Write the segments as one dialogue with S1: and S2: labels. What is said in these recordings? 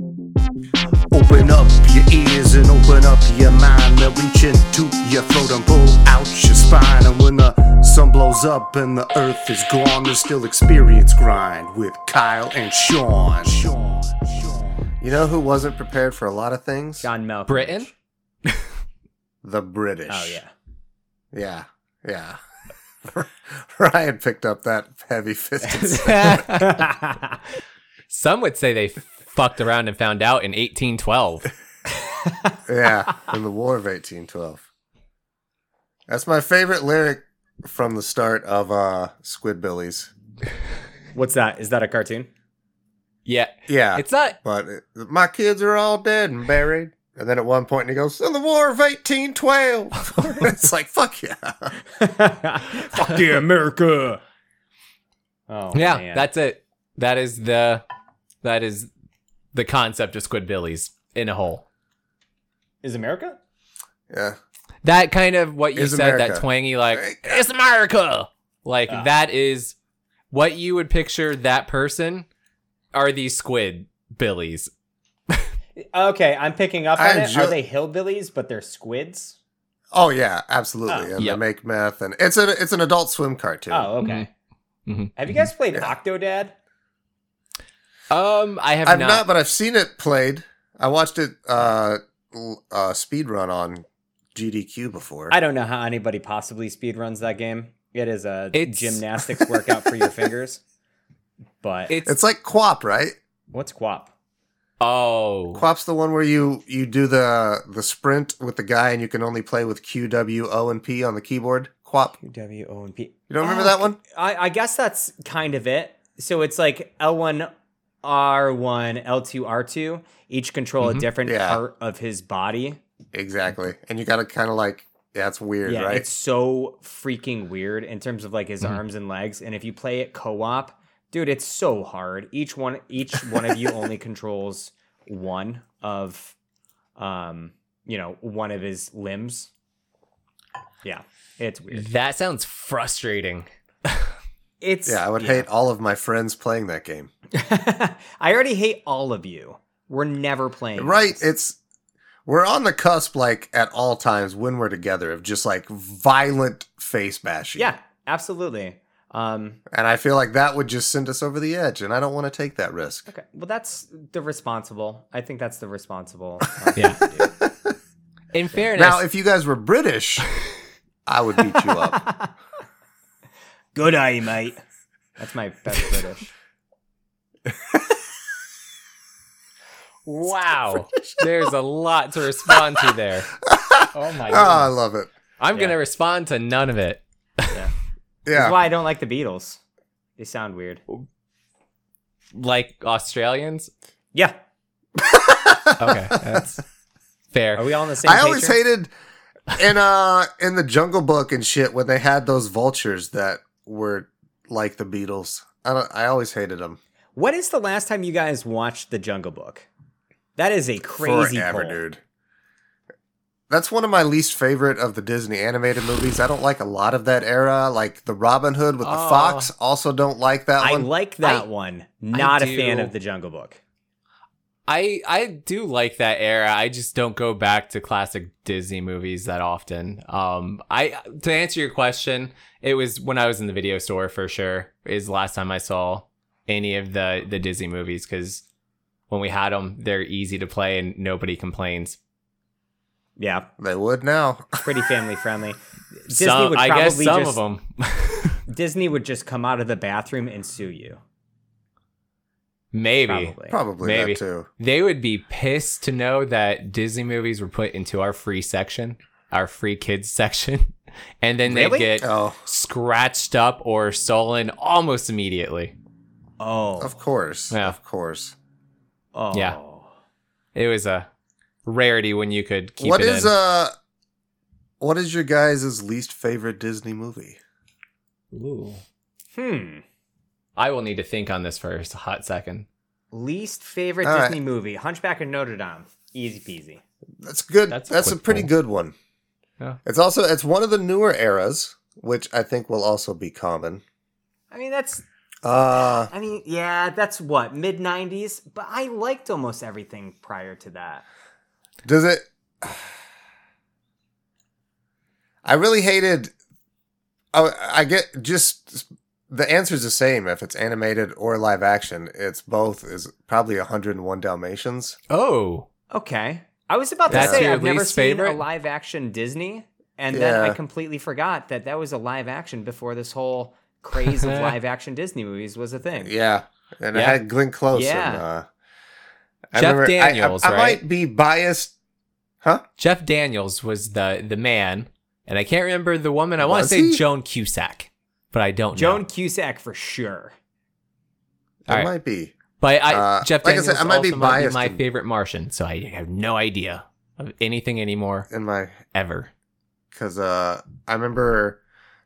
S1: Open up your ears and open up your mind. They'll reach into your throat and pull out your spine. And when the sun blows up and the earth is gone, there's still experience grind with Kyle and Sean. Sean. Sean.
S2: You know who wasn't prepared for a lot of things?
S3: John Malkovich.
S4: Britain?
S2: The British.
S3: Oh yeah.
S2: Yeah. Yeah. Ryan picked up that heavy fisted.
S4: Some would say they fucked around and found out in 1812.
S2: yeah, in the War of 1812. That's my favorite lyric from the start of uh Squidbillies.
S3: What's that? Is that a cartoon?
S4: Yeah.
S2: Yeah,
S4: It's not.
S2: but it, my kids are all dead and buried. And then at one point he goes, "In the War of 1812." it's like, fuck yeah.
S3: Fuck yeah, America. Oh
S4: Yeah,
S3: man.
S4: that's it. That is the that is the concept of Squidbillies in a whole.
S3: is America.
S2: Yeah.
S4: That kind of what you
S2: Is
S4: said,
S2: America.
S4: that twangy like
S2: America.
S4: it's America. Like
S3: Ah.
S4: that is what you would picture that person are these squid billies.
S3: Okay, I'm picking up on
S2: I
S3: it.
S2: enjoy-
S3: Are they hillbillies, but they're squids?
S2: Oh yeah, absolutely.
S3: Oh.
S2: and
S4: Yep.
S2: they make meth, and it's a it's an Adult Swim cartoon.
S3: Oh, okay.
S4: Mhm.
S3: Have you guys played
S2: Yeah.
S3: Octodad?
S4: Um, I have
S2: I've
S4: not.
S2: not. but I've seen it played. I watched it uh, uh speed run on GDQ before.
S3: I don't know how anybody possibly speed runs that game. It is a
S4: It's-
S3: gymnastics workout for your fingers. But
S4: it's,
S2: it's like QWOP, right?
S3: what's QWOP?
S4: oh
S2: QWOP's the one where you you do the the sprint with the guy, and you can only play with Q, W, O, and P on the keyboard. QWOP.
S3: W O and P.
S2: You don't remember
S3: Oh,
S2: that one?
S3: I, I guess that's kind of it. So it's like L1, R1, L2, R2. Each control a
S4: Mhm.
S3: different
S2: Yeah.
S3: part of his body.
S2: Exactly. And you got to kind of like, yeah, it's weird,
S3: yeah,
S2: right?
S3: it's so freaking weird in terms of like his
S4: Mhm.
S3: arms and legs. And if you play it co-op, dude, it's so hard. Each one, each one of you only controls one of, um, you know, one of his limbs. Yeah, it's weird.
S4: that sounds frustrating.
S3: It's
S2: yeah, I would hate all of my friends playing that game.
S3: I already hate all of you. We're never playing.
S2: Right?
S3: this.
S2: It's we're on the cusp, like at all times when we're together, of just like violent face bashing.
S3: yeah, absolutely. Um,
S2: and I feel like that would just send us over the edge, and I don't want to take that risk.
S3: okay, well, that's the responsible. I think that's the responsible. uh,
S4: Yeah.
S3: thing to do.
S4: In fairness,
S2: Now, if you guys were British, I would beat you up.
S3: Good eye, mate. That's my best British.
S4: Wow, there's a lot to respond to there. Oh my
S2: Oh, I love it.
S4: I'm
S3: Yeah.
S4: gonna respond to none of it.
S3: That's
S2: Yeah.
S3: why I don't like the Beatles. They sound weird.
S4: Like Australians.
S3: Yeah.
S4: Okay, that's fair.
S3: Are we all on the same?
S2: I always hated in uh in the Jungle Book and shit when they had those vultures that were like the Beatles. I don't, I always hated them.
S3: What is the last time you guys watched The Jungle Book? That is a crazy
S2: Forever,
S3: poll.
S2: dude. That's one of my least favorite of the Disney animated movies. I don't like a lot of that era, like the Robin Hood with the
S4: Oh.
S2: fox. Also, don't like that
S3: I
S2: one.
S3: I like that
S4: I-
S3: one. Not a fan of The Jungle Book.
S4: I I do like that era. I just don't go back to classic Disney movies that often. Um, I to answer your question, it was when I was in the video store for sure. Is the last time I saw any of the the Disney movies because when we had them, they're easy to play and nobody complains.
S3: Yeah,
S2: they would now.
S3: pretty family friendly. Disney
S4: Some,
S3: would
S4: I guess some
S3: just,
S4: of them.
S3: Disney would just come out of the bathroom and sue you.
S4: Maybe
S3: Probably.
S2: Probably
S4: Maybe.
S2: that too.
S4: they would be pissed to know that Disney movies were put into our free section, our free kids section, and then they
S3: Really?
S4: get
S2: Oh,
S4: scratched up or stolen almost immediately.
S3: Oh,
S2: of course.
S4: Yeah.
S2: Of course.
S3: oh.
S4: Yeah. It was a rarity when you could keep
S2: What
S4: it
S2: is
S4: in.
S2: uh what is your guys' least favorite Disney movie?
S4: Ooh.
S3: Hmm.
S4: I will need to think on this for a hot second.
S3: Least favorite
S2: All right.
S3: Disney movie: Hunchback of Notre Dame. Easy peasy.
S2: That's good.
S4: That's
S2: That's,
S4: a
S2: a, pretty
S4: poll.
S2: good one.
S4: Yeah.
S2: It's also it's one of the newer eras, which I think will also be common.
S3: I mean, that's
S2: Uh,
S3: I mean, yeah, that's what mid '90s, but I liked almost everything prior to that.
S2: does it? I really hated. I, I get just the answer's the same if it's animated or live action. It's both is probably 101 Dalmatians.
S4: Oh,
S3: Okay, I was about to
S4: That's
S3: say I've never
S4: least
S3: seen
S4: favorite?
S3: a live action Disney, and then I completely forgot that that was a live action before this whole craze of live action Disney movies was a thing.
S2: Yeah, and it
S4: Yeah.
S2: had Glenn Close.
S3: Yeah.
S2: And, uh,
S4: Jeff
S2: I-
S4: Daniels,
S2: I, I,
S4: right?
S2: might be biased. Huh?
S4: Jeff Daniels was the the man, and I can't remember the woman. I want to say
S2: he?
S4: Joan Cusack, but I don't know.
S3: Joan
S4: know.
S3: Cusack for sure.
S2: It
S4: All right.
S2: might be.
S4: But I,
S2: Uh,
S4: Jeff
S2: like I
S4: Daniels
S2: said, I might be
S4: also might be
S2: biased
S4: my
S2: in-
S4: favorite Martian, so I have no idea of anything anymore
S2: in my
S4: ever.
S2: because uh, I remember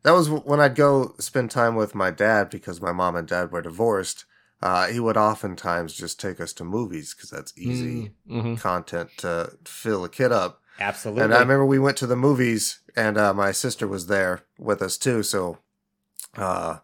S2: that was when I'd go spend time with my dad because my mom and dad were divorced. Uh, he would oftentimes just take us to movies because that's easy
S4: Mhm.
S2: content to fill a kid up.
S3: Absolutely.
S2: And I remember we went to the movies, and uh, my sister was there with us too. So, uh,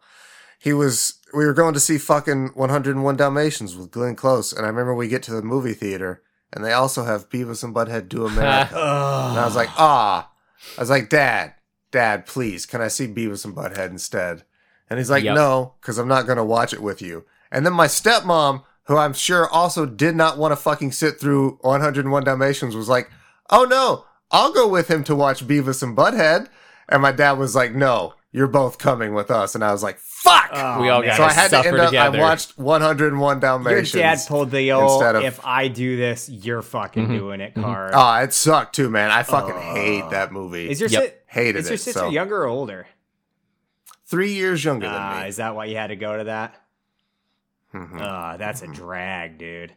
S2: he was. We were going to see fucking 101 Dalmatians with Glenn Close, and I remember we get to the movie theater, and they also have Beavis and Butthead Do America, and I was like, ah, I was like, Dad, Dad, please, can I see Beavis and Butthead instead? And he's like,
S4: Yep.
S2: no, because I'm not gonna watch it with you. And then my stepmom, who I'm sure also did not want to fucking sit through 101 Dalmatians, was like, oh no, I'll go with him to watch Beavis and Butthead. And my dad was like, no, you're both coming with us. And I was like, fuck.
S3: Oh,
S4: We all got
S2: so I had to
S4: suffer
S2: end up,
S4: together.
S2: I watched 101
S3: Your
S2: Dalmatians.
S3: dad pulled the old
S2: instead of-
S3: "If I do this, you're fucking
S4: Mhm.
S3: doing it" card.
S2: Oh, it sucked too, man. I fucking hate that movie.
S3: is your
S4: Yep.
S2: Hated
S3: is your
S2: it,
S3: sister
S2: so.
S3: younger or older?
S2: Three years younger than
S3: Ah,
S2: me.
S3: is that why you had to go to that?
S2: Mhm.
S3: Ah, that's a drag, dude.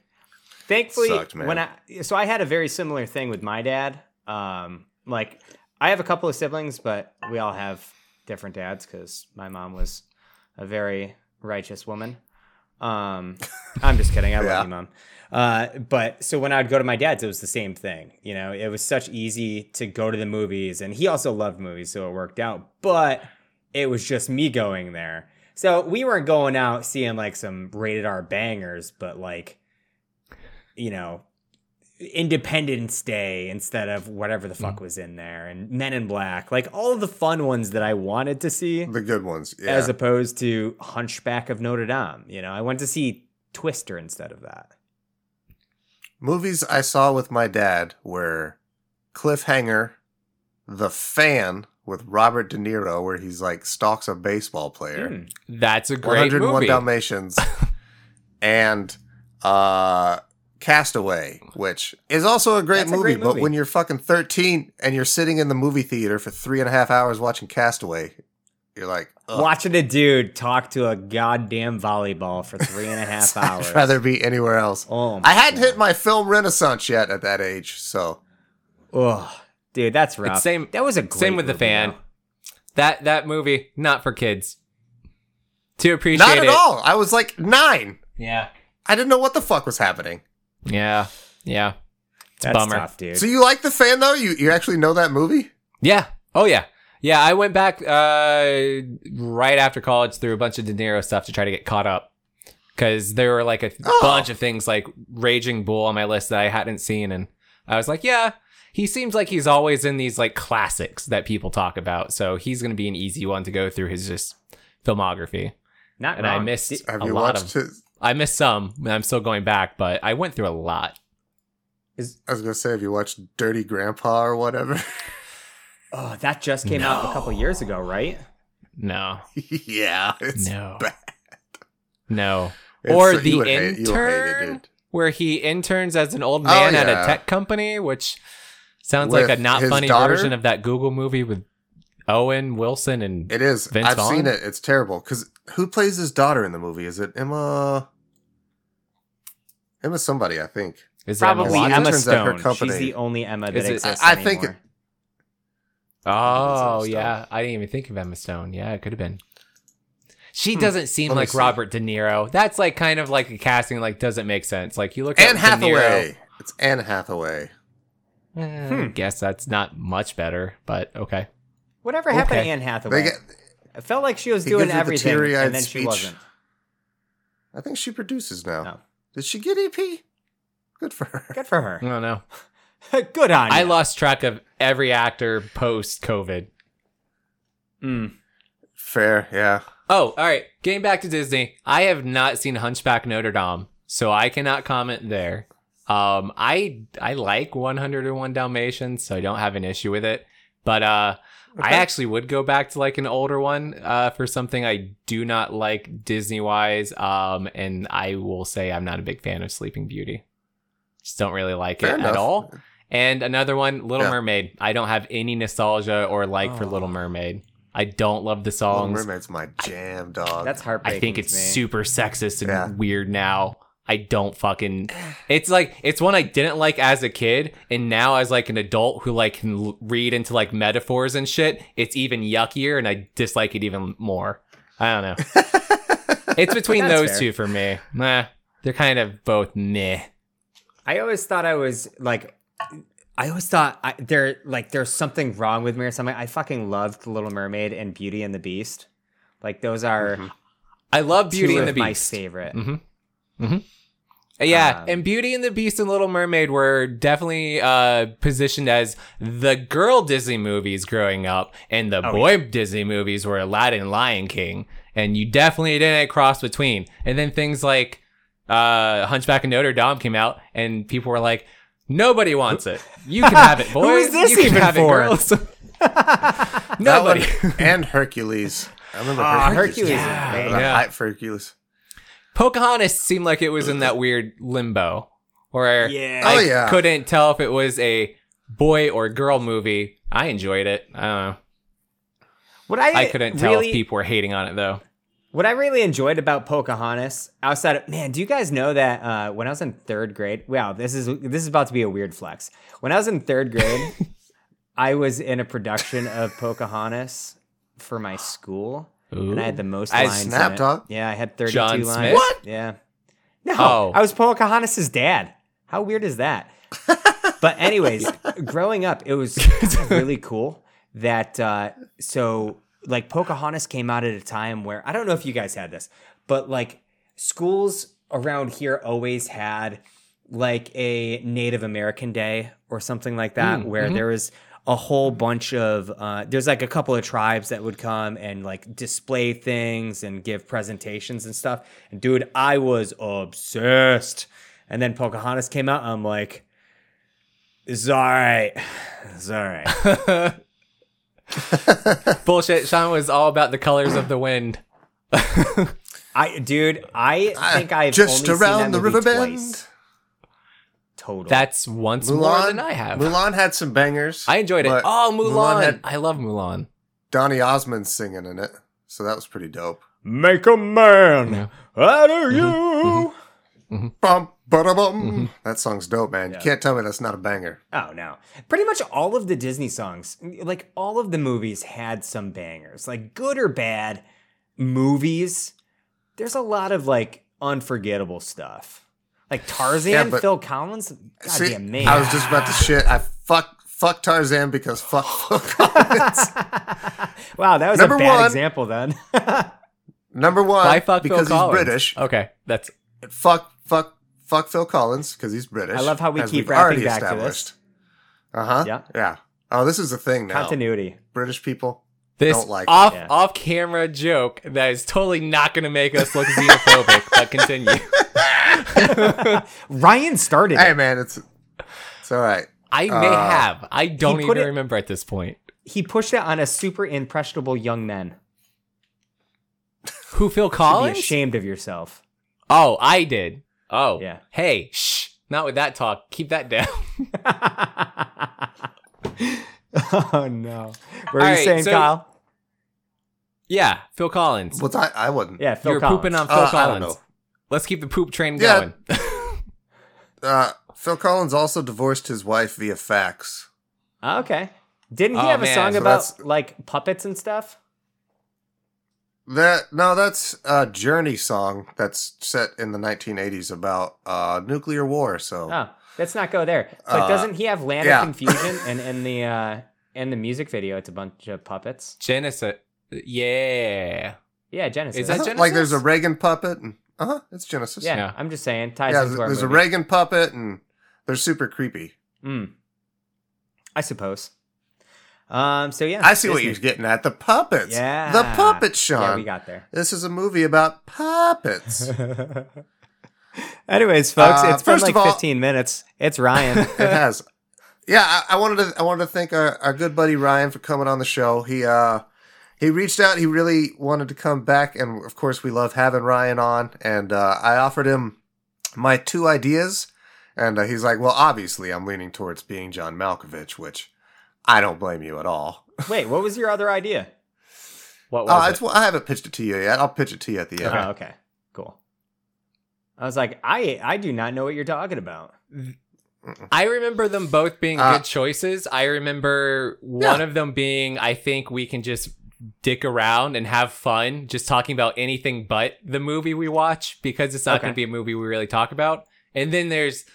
S3: Thankfully,
S2: Sucked,
S3: when I so I had a very similar thing with my dad. Um, like I have a couple of siblings, but we all have different dads because my mom was a very righteous woman. Um, I'm just kidding. I
S2: Yeah.
S3: love you, mom. Uh, but so when I would go to my dad's, it was the same thing. You know, it was such easy to go to the movies, and he also loved movies, so it worked out. But it was just me going there. So we weren't going out seeing like some rated R bangers, but like, you know, Independence Day instead of whatever the fuck was in there, and Men in Black, like all of the fun ones that I wanted to see,
S2: The good ones. Yeah.
S3: as opposed to Hunchback of Notre Dame. You know, I went to see Twister instead of that.
S2: Movies I saw with my dad were Cliffhanger, The Fan with Robert De Niro, where he's like stalks a baseball player.
S3: Hmm.
S4: That's a great
S2: 101
S4: movie.
S2: Dalmatians, and uh, Castaway, which is also a great,
S3: That's a
S2: movie, But when you're fucking 13 and you're sitting in the movie theater for three and a half hours watching Castaway, you're like, Ugh,
S3: Watching a dude talk to a goddamn volleyball for three and a half hours.
S2: I'd rather be anywhere else.
S3: Oh, my
S2: I hadn't
S3: God.
S2: hit my film renaissance yet at that age, so
S3: Oh, dude, that's rough.
S4: same-
S3: That was a great
S4: Same with the fan.
S3: though.
S4: That that movie not for kids. To appreciate it.
S2: not at
S4: it.
S2: all. I was like nine.
S4: Yeah.
S2: I didn't know what the fuck was happening.
S4: Yeah. Yeah. It's
S3: That's
S4: bummer.
S3: tough, dude.
S2: So you like the fan though? You you actually know that movie?
S4: Yeah. Oh yeah. Yeah, I went back uh, right after college through a bunch of De Niro stuff to try to get caught up because there were like a
S2: Oh.
S4: bunch of things like Raging Bull on my list that I hadn't seen, and I was like, yeah, he seems like he's always in these like classics that people talk about, so he's gonna be an easy one to go through his just filmography.
S3: Not
S4: And I missed
S3: Did-
S4: a lot of.
S2: it?
S4: I missed some. and I'm still going back, but I went through a lot.
S3: is
S2: I was gonna say, have you watched Dirty Grandpa or whatever?
S3: oh that just came out a couple years ago, right?
S4: No,
S2: yeah, it's
S4: no,
S2: bad.
S4: no.
S2: It's-
S4: or the
S2: would hate- hate it,
S4: intern. where he interns as an old
S2: Oh,
S4: man at a tech company, which sounds like a not funny
S2: daughter?
S4: version of that Google movie with Owen Wilson and
S2: It is.
S4: Vince
S2: I've
S4: Vaughn?
S2: seen it. It's terrible. Because who plays his daughter in the movie? Is it Emma? Emma somebody, I think.
S4: is that
S3: Probably
S2: Watson?
S3: Emma
S2: Turns her
S3: Stone.
S2: company-
S3: She's the only Emma that
S4: Is it-
S3: exists
S2: I- I think
S3: anymore.
S4: Oh yeah, I didn't even think of Emma Stone. Yeah, it could have been. She
S2: Hmm.
S4: doesn't seem
S2: Let me
S4: like
S2: see.
S4: Robert De Niro. That's like kind of like a casting like doesn't make sense. Like you look at
S2: Anne
S4: De
S2: Hathaway. It's Anne Hathaway.
S4: Niro.
S3: Hmm.
S4: Eh, guess that's not much better, but okay.
S3: Whatever happened to
S4: Okay.
S3: Anne Hathaway?
S2: They get
S3: I felt like she was doing
S2: gives her the
S3: everything, and then she wasn't.
S2: I think she produces now.
S3: Oh.
S2: Did she get EP? Good for her.
S3: Good for her.
S4: I don't know.
S3: Good on you.
S4: I lost track of every actor post COVID.
S3: Mm.
S2: Fair, yeah.
S4: Oh, all right. Getting back to Disney, I have not seen Hunchback Notre Dame, so I cannot comment there. Um, I I like 101 Dalmatians, so I don't have an issue with it. But uh, I actually would go back to like an older one uh, for something I do not like Disney wise. Um, and I will say I'm not a big fan of Sleeping Beauty. Just don't really like
S2: Fair
S4: it
S2: enough.
S4: at all. And another one, Little
S2: Yeah.
S4: Mermaid. I don't have any nostalgia or like for
S3: Oh.
S4: Little Mermaid. I don't love the songs. Little.
S2: Mermaid's my jam, dog.
S3: That's heartbreaking.
S4: I think
S3: to
S4: it's
S3: me.
S4: super sexist and
S2: Yeah.
S4: weird now. I don't fucking. It's like it's one I didn't like as a kid, and now as like an adult who like can l- read into like metaphors and shit, it's even yuckier, and I dislike it even more. I don't know. it's between those
S3: fair.
S4: two for me. Nah, they're kind of both meh.
S3: I always thought I was like, I always thought I, there like there's something wrong with me or something. I fucking loved Little Mermaid and Beauty and the Beast. Like those are
S2: Mhm.
S4: I love Beauty
S3: two
S4: and the
S3: Beast. my
S4: Beast.
S3: favorite.
S4: Mhm. Yeah,
S3: Um,
S4: and Beauty and the Beast and Little Mermaid were definitely uh, positioned as the girl Disney movies growing up, and the
S3: Oh,
S4: boy Disney movies were Aladdin and Lion King, and you definitely didn't cross between. And then things like uh, Hunchback of Notre Dame came out, and people were like, "Nobody wants it. You can have it, boys.
S3: is this
S4: you can
S3: even
S4: have
S3: for?"
S4: it, girls." Nobody.
S2: and Hercules. I remember
S3: Ah,
S2: Hercules.
S3: Hercules is
S2: Yeah,
S4: Yeah.
S2: hype for Hercules.
S4: Pocahontas seemed like it was in that weird limbo where
S3: Yeah.
S4: I
S2: Oh, yeah.
S4: couldn't tell if it was a boy or girl movie. I enjoyed it. I don't know.
S3: What I
S4: I couldn't tell
S3: really,
S4: if people were hating on it though.
S3: What I really enjoyed about Pocahontas, outside of man, do you guys know that uh, when I was in third grade? Wow, this is this is about to be a weird flex. When I was in third grade, I was in a production of Pocahontas for my school, and I had the most
S4: As
S3: lines.
S2: Snap
S3: in it.
S2: Dog?
S3: Yeah, I had thirty-two
S4: John
S3: lines.
S4: Smith?
S2: What?
S3: Yeah. No,
S4: Oh.
S3: I was Pocahontas' dad. How weird is that? but anyways, growing up, it was really cool that uh, so like Pocahontas came out at a time where I don't know if you guys had this, but like schools around here always had like a Native American Day or something like that,
S4: Mm,
S3: where
S4: mhm.
S3: there was a whole bunch of uh, there's like a couple of tribes that would come and like display things and give presentations and stuff. And dude, I was obsessed. And then Pocahontas came out. I'm like, it's all right. It's all right.
S4: Bullshit. Sean was all about the colors of the wind.
S3: I, dude, I uh, think I've
S2: just
S3: only
S2: around
S3: seen
S2: the
S3: that movie
S2: river bend.
S3: Total.
S4: That's once more
S2: Mulan
S4: than I have.
S2: Mulan had some bangers.
S4: I enjoyed it. Oh, Mulan.
S2: had
S4: I love Mulan.
S2: Donny Osmond singing in it, so that was pretty dope.
S3: Make a man
S4: Yeah.
S3: out of you. Mm-hmm. Mm-hmm. Mm-hmm.
S2: Bum, ba-da-bum.
S4: Mm-hmm.
S2: That song's dope, man.
S3: Yeah.
S2: You can't tell me that's not a banger.
S3: Oh no. Pretty much all of the Disney songs, like all of the movies had some bangers. Like good or bad movies, there's a lot of like unforgettable stuff. Like Tarzan,
S2: Yeah, but-
S3: Phil Collins, goddamn man.
S2: I was just about to shit. I fuck fuck Tarzan because fuck Phil Collins.
S3: wow, that was
S2: Number
S3: a bad
S2: one.
S3: example then.
S2: Number one,
S4: Why fuck
S2: because
S4: Phil
S2: he's
S4: Collins?
S2: British.
S4: Okay, that's
S2: Fuck fuck fuck Phil Collins because he's British.
S3: I love how we keep wrapping
S2: already
S3: back to
S2: established. Uh huh.
S3: Yeah.
S2: Yeah. Oh, this is a thing now.
S3: Continuity.
S2: British people.
S4: this
S2: Don't like
S4: off
S3: Yeah.
S4: off camera joke that is totally not going to make us look xenophobic. but continue.
S3: Ryan started
S2: Hey
S3: it.
S2: man, it's it's all right.
S4: I may
S2: Uh,
S4: have. I don't even
S3: it-
S4: remember at this point.
S3: He pushed it on a super impressionable young man.
S4: Who Phil
S3: Should be
S4: Collins?
S3: ashamed of yourself.
S4: Oh, I did. Oh,
S3: Yeah.
S4: Hey, shh. Not with that talk. Keep that down.
S3: oh no. What were
S4: All
S3: you
S4: right,
S3: saying,
S4: so-
S3: Kyle?
S4: yeah, Phil Collins.
S2: What's I? I wouldn't.
S3: Yeah, Phil
S4: You're
S3: Collins.
S4: pooping on Phil
S2: Uh, I don't
S4: Collins.
S2: know.
S4: Let's keep the poop train
S2: Yeah.
S4: going.
S2: Uh, Phil Collins also divorced his wife via fax.
S3: Okay. Didn't he
S4: Oh,
S3: have a song
S2: so
S3: about
S2: that's-
S3: like puppets and stuff?
S2: That no, that's a Journey song that's set in the 1980s about uh, nuclear war. So
S3: Oh, let's not go there. But
S2: Uh,
S3: doesn't he have Land
S2: yeah.
S3: of Confusion and in the uh in the music video it's a bunch of puppets?
S4: Genesis. Yeah.
S3: Yeah, Genesis.
S4: Is that
S2: Isn't it
S4: Genesis?
S2: like there's a Reagan puppet. And, Uh huh. It's Genesis.
S3: Yeah,
S4: Yeah.
S3: I'm just saying. Ties
S2: Yeah.
S3: into
S2: There's,
S3: our
S2: there's a. Reagan puppet, and they're super creepy.
S3: Mm. I suppose. Um. So yeah,
S2: I see what you're getting at. The puppets.
S3: Yeah,
S2: The puppet, Sean.
S3: Yeah, we got there.
S2: This is a movie about puppets.
S3: Anyways, folks,
S2: Uh,
S3: it's been
S2: first
S3: like
S2: of all-
S3: 15 minutes. It's Ryan.
S2: it has. Yeah, I, I wanted to. I wanted to thank our, our good buddy Ryan for coming on the show. He uh he reached out. He really wanted to come back, and of course, we love having Ryan on. And uh, I offered him my two ideas, and uh, he's like, "Well, obviously, I'm leaning towards being John Malkovich, which I don't blame you at all."
S3: Wait, what was your other idea?
S4: What
S2: Uh,
S4: was
S2: it's,
S4: it?
S2: well, I haven't pitched it to you yet. I'll pitch it to you at the end.
S3: Oh, okay, cool. I was like, I I do not know what you're talking about.
S4: I remember them both being
S2: Uh,
S4: good choices. I remember one
S2: Yeah.
S4: of them being, I think we can just dick around and have fun, just talking about anything but the movie we watch because it's not
S3: Okay.
S4: going to be a movie we really talk about. And then there's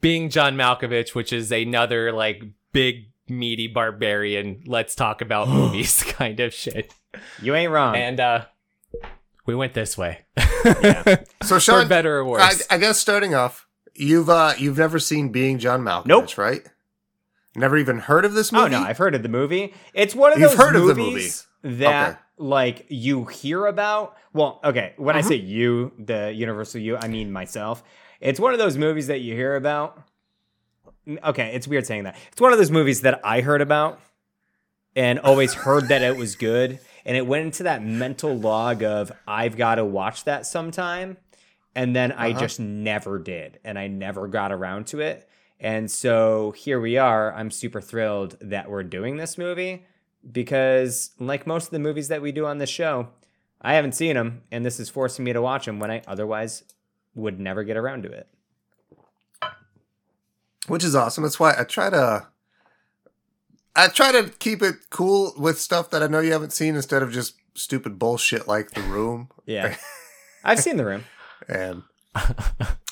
S4: being John Malkovich, which is another like big meaty barbarian. Let's talk about movies kind of shit.
S3: You ain't wrong.
S4: And uh we went this way.
S2: So,
S4: For better or
S2: I,
S4: worse.
S2: I guess starting off, you've uh you've never seen Being John Malkovich,
S3: Nope.
S2: right? Never even heard of this movie?
S3: oh no, I've heard of the movie. It's one of
S2: You've
S3: those
S2: heard of the
S3: movies that
S2: Okay.
S3: like you hear about. Well, okay, when I
S2: Uh-huh.
S3: say you, the universal you, I mean myself. It's one of those movies that you hear about. Okay, it's weird saying that. It's one of those movies that I heard about and always heard that it was good. And it went into that mental log of I've got to watch that sometime. And then I
S2: Uh-huh.
S3: just never did. And I never got around to it. And so here we are. I'm super thrilled that we're doing this movie because, like most of the movies that we do on this show, I haven't seen them. And this is forcing me to watch them when I otherwise would never get around to it.
S2: Which is awesome. That's why I try to I try to keep it cool with stuff that I know you haven't seen instead of just stupid bullshit like The Room
S3: Yeah. I've seen The Room.
S2: and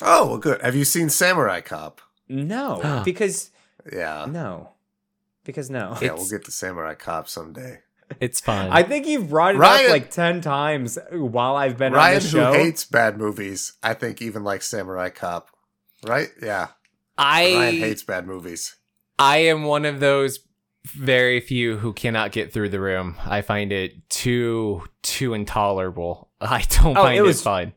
S2: Oh, well, good. Have you seen Samurai Cop?
S3: No, because
S2: Yeah.
S3: no, because no.
S2: Yeah,
S4: It's-
S2: we'll get to Samurai Cop someday.
S4: it's fun.
S3: I think you've brought it
S2: Ryan-
S3: up like ten times while I've been
S2: Ryan,
S3: on the show.
S2: who hates bad movies, I think even likes Samurai Cop. Right? Yeah.
S4: I
S2: Ryan hates bad movies.
S4: I am one of those very few who cannot get through the room. I find it too too intolerable. I don't
S3: Oh,
S4: find
S3: it
S4: it,
S3: was-
S4: fun.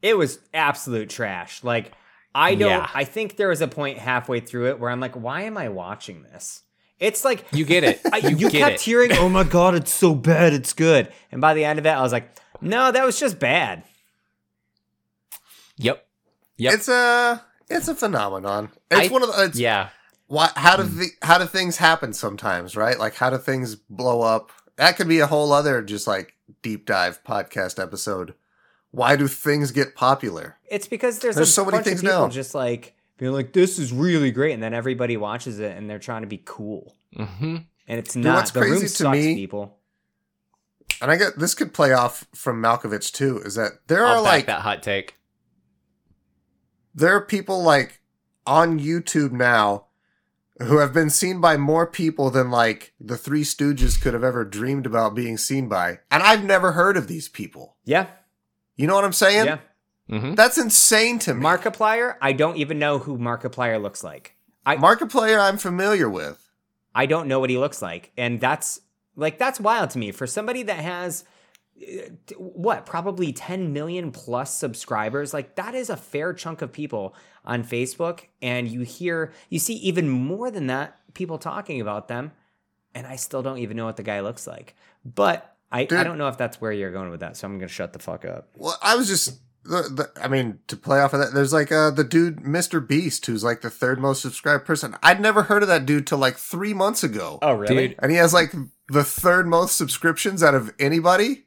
S3: it was absolute trash. Like I don't.
S4: Yeah.
S3: I think there was a point halfway through it where I'm like, why am I watching this? It's like
S4: You get it.
S3: I,
S4: You,
S3: you,
S4: get
S3: kept
S4: it.
S3: hearing, "Oh my god, it's so bad, it's good," and by the end of it, I was like, "No, that was just bad."
S4: Yep. Yep.
S2: It's a it's a phenomenon. It's
S4: I-
S2: one of the it's,
S4: yeah.
S2: why how do the how do things happen sometimes, right? Like how do things blow up? That could be a whole other just like deep dive podcast episode. Why do things get popular?
S3: It's because there's,
S2: There's
S3: a
S2: so many things
S3: of people
S2: now.
S3: just like being like, "This is really great," and then everybody watches it and they're trying to be cool,
S4: hmm
S3: and it's
S2: Dude,
S3: not.
S2: what's
S3: the room
S2: crazy to
S3: sucks,
S2: me-
S3: people.
S2: And I get this could play off from Malkovich too. Is that there are
S4: I'll back
S2: like
S4: that hot take.
S2: There are people like on YouTube now who have been seen by more people than like the Three Stooges could have ever dreamed about being seen by, and I've never heard of these people.
S3: Yeah,
S2: You know what I'm saying?
S3: yeah.
S4: hmm
S2: That's insane to me.
S3: Markiplier, I don't even know who Markiplier looks like. I
S2: Markiplier, I'm familiar with.
S3: I don't know what he looks like, and that's like that's wild to me for somebody that has what probably 10 million plus subscribers. Like that is a fair chunk of people on Facebook, and you hear you see even more than that people talking about them, and I still don't even know what the guy looks like. But I, I don't know if that's where you're going with that, so I'm gonna shut the fuck up.
S2: Well, I was just. The, the, I mean, to play off of that, there's like uh, the dude, Mr. Beast, who's like the third most subscribed person. I'd never heard of that dude till like three months ago.
S3: Oh really?
S4: Dude,
S2: And he has like the third most subscriptions out of anybody.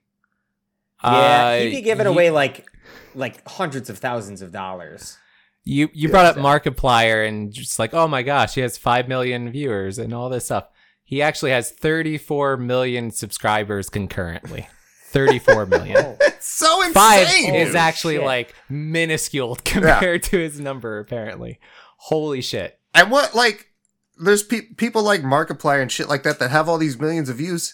S3: Yeah,
S4: uh,
S3: he'd be giving
S4: you-
S3: away like like hundreds of thousands of dollars.
S4: You you brought up
S3: exactly.
S4: Markiplier and just like, oh my gosh, he has five million viewers and all this stuff. He actually has 34 million subscribers concurrently. 34 million.
S2: It's so insane.
S4: Five
S2: dude.
S4: is actually
S3: shit.
S4: like minuscule compared to his number, apparently. Holy shit.
S2: And what like there's pe- people like Markiplier and shit like that that have all these millions of views.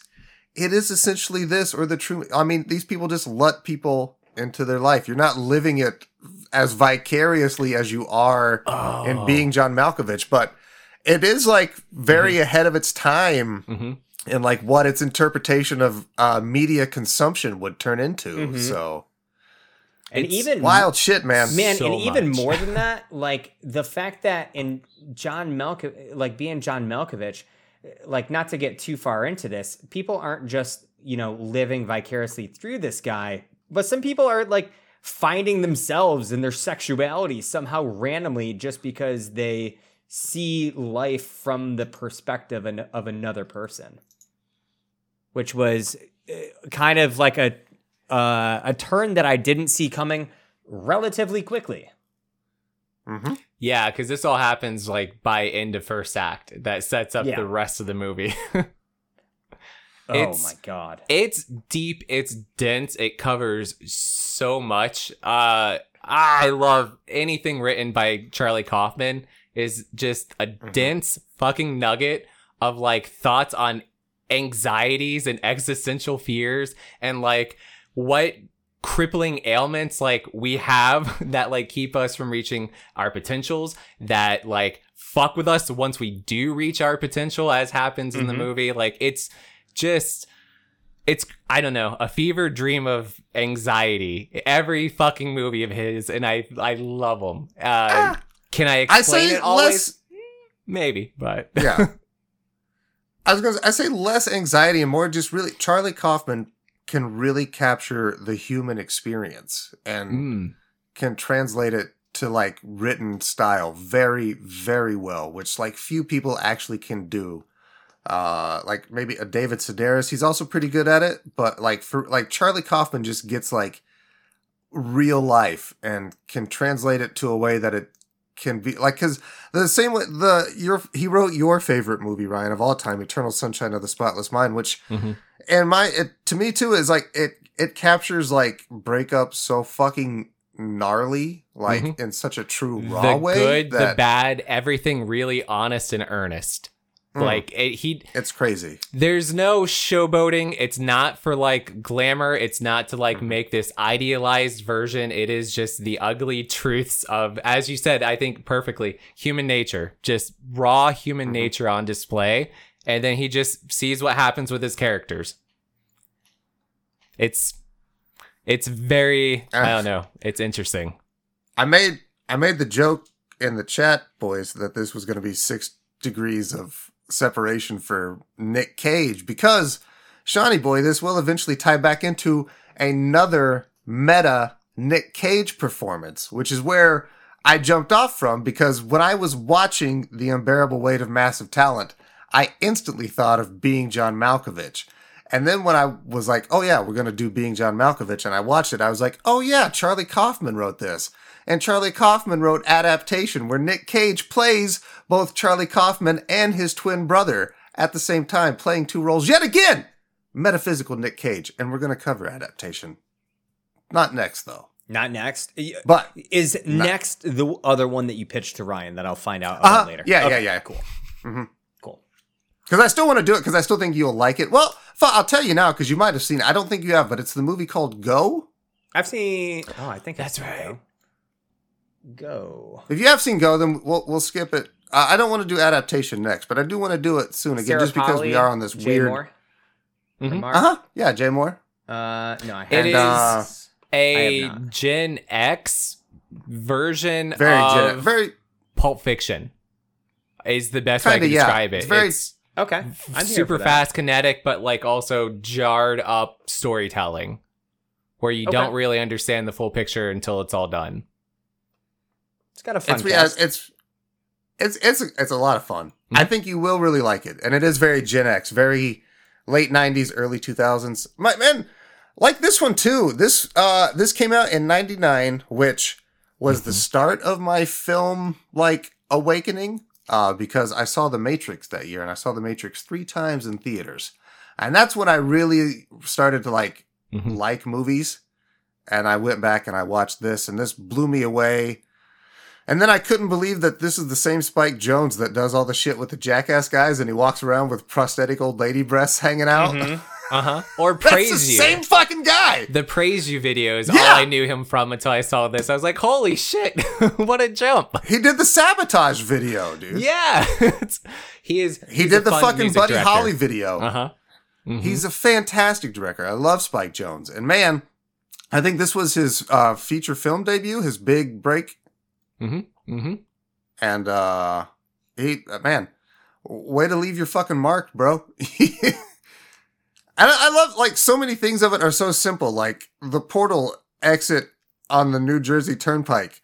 S2: It is essentially this or the true. I mean, these people just let people into their life. You're not living it as vicariously as you are
S4: Oh.
S2: in being John Malkovich, but it is like very
S4: Mm-hmm.
S2: ahead of its time
S4: Mhm.
S2: in like what its interpretation of uh, media consumption would turn into.
S3: Mhm.
S2: So
S3: and
S4: It's
S3: even
S2: wild shit, man.
S3: man
S4: so
S3: and even more than that like the fact that in john Malko- like being john malkovich like not to get too far into this people aren't just you know living vicariously through this guy but some people are like finding themselves in their sexuality somehow randomly just because they see life from the perspective of another person which was uh, kind of like a uh, a turn that I didn't see coming relatively quickly.
S2: hmm
S4: Yeah, because this all happens like by end of first act. That sets up
S3: Yeah.
S4: the rest of the movie.
S3: oh my god!
S4: it's deep, it's dense, it covers so much. Uh I love anything written by Charlie Kaufman is just a dense fucking nugget of like thoughts on anxieties and existential fears and like what crippling ailments like we have that like keep us from reaching our potentials that like fuck with us once we do reach our potential as happens in the
S3: Mhm.
S4: movie like it's just it's I don't know a fever dream of anxiety every fucking movie of his and I I love them uh can I
S2: I
S4: explain
S2: say
S4: it always
S2: less.
S4: maybe but
S2: Yeah. I was gonna. I say less anxiety and more just really. Charlie Kaufman can really capture the human experience and
S4: Mm.
S2: can translate it to like written style very, very well, which like few people actually can do. Uh, like maybe a David Sedaris, he's also pretty good at it, but like for like Charlie Kaufman just gets like real life and can translate it to a way that it can be like because the same way the your he wrote your favorite movie Ryan of all time, Eternal Sunshine of the Spotless Mind, which
S4: Mhm.
S2: And my it to me too is like it it captures like breakups so fucking gnarly like
S4: Mhm.
S2: in such a true raw way
S4: the
S2: way
S4: good, the bad, everything really honest and earnest.
S2: Mm.
S4: Like it, he,
S2: it's crazy.
S4: there's no showboating. It's not for like glamour. It's not to
S2: Mm-hmm.
S4: like make this idealized version. It is just the ugly truths of, as you said, I think perfectly, human nature, just raw human
S2: Mhm.
S4: nature on display. And then he just sees what happens with his characters. It's, it's very, I don't know. It's interesting.
S2: I made I made the joke in the chat, boys, that this was going to be six degrees of separation for Nick Cage because Shawnee boy, this will eventually tie back into another meta Nick Cage performance, which is where I jumped off from because when I was watching The Unbearable Weight of Massive Talent, I instantly thought of being John Malkovich. And then when I was like, oh yeah, we're going to do Being John Malkovich, and I watched it, I was like, oh yeah, Charlie Kaufman wrote this. And Charlie Kaufman wrote Adaptation, where Nick Cage plays both Charlie Kaufman and his twin brother at the same time, playing two roles yet again. Metaphysical Nick Cage. And we're going to cover Adaptation. Not next, though.
S3: Not next.
S2: But
S3: Is next the other one that you pitched to Ryan that I'll find out about uh-huh. later?
S2: yeah,
S3: Okay,
S2: yeah, yeah.
S3: Cool. Cool.
S2: Because I still want to do it because I still think you'll like it. Well, I'll tell you now because you might have seen it. I don't think you have, but it's the movie called Go.
S3: I've seen. Oh, I think
S4: That's
S3: I've seen
S4: right.
S3: Go.
S2: If you have seen Go, then we'll we'll skip it. Uh, I don't want to do adaptation next, but I do want to do it soon again,
S3: Sarah
S2: just because we are on this
S3: Jay
S2: weird.
S3: Mohr,
S4: Mhm.
S2: Uh huh. Yeah, Jay Mohr.
S3: Uh, no, I
S4: It
S3: haven't.
S4: is
S2: uh,
S4: a. Gen X version
S2: Very
S4: of
S2: gen- very
S4: Pulp Fiction. Is the best way I
S2: Kinda,
S4: can
S2: yeah.
S4: describe it.
S2: It's very-
S4: It's
S3: okay. I'm here
S4: super
S3: for that.
S4: fast, kinetic, but like also jarred up storytelling, where you
S3: Okay.
S4: don't really understand the full picture until it's all done.
S3: It's got a fun
S2: it's,
S3: cast.
S2: it's it's it's it's a lot of fun.
S4: Mhm.
S2: I think you will really like it, and it is very Gen X, very late '90s, early 2000s. My man, like this one too. This uh this came out in '99, which was the start of my film like awakening. Uh, because I saw The Matrix that year, and I saw The Matrix three times in theaters, and that's when I really started to like
S4: Mhm.
S2: like movies. And I went back and I watched this, and this blew me away. And then I couldn't believe that this is the same Spike Jonze that does all the shit with the jackass guys, and he walks around with prosthetic old lady breasts hanging out.
S3: Mhm.
S4: Uh huh. Or praise
S2: the
S4: you.
S2: same fucking guy.
S4: the praise you videos,
S2: Yeah.
S4: all I knew him from until I saw this. I was like, holy shit, what a jump.
S2: He did the sabotage video, dude.
S4: Yeah. He is.
S2: He did the fucking Buddy
S4: director.
S2: Holly video.
S4: Uh huh.
S2: He's a fantastic director. I love Spike Jonze. And man, I think this was his uh, feature film debut, his big break.
S4: Mm-hmm. Mm-hmm.
S2: And uh he uh, man, way to leave your fucking mark, bro. and I, I love like so many things of it are so simple, like the portal exit on the New Jersey Turnpike.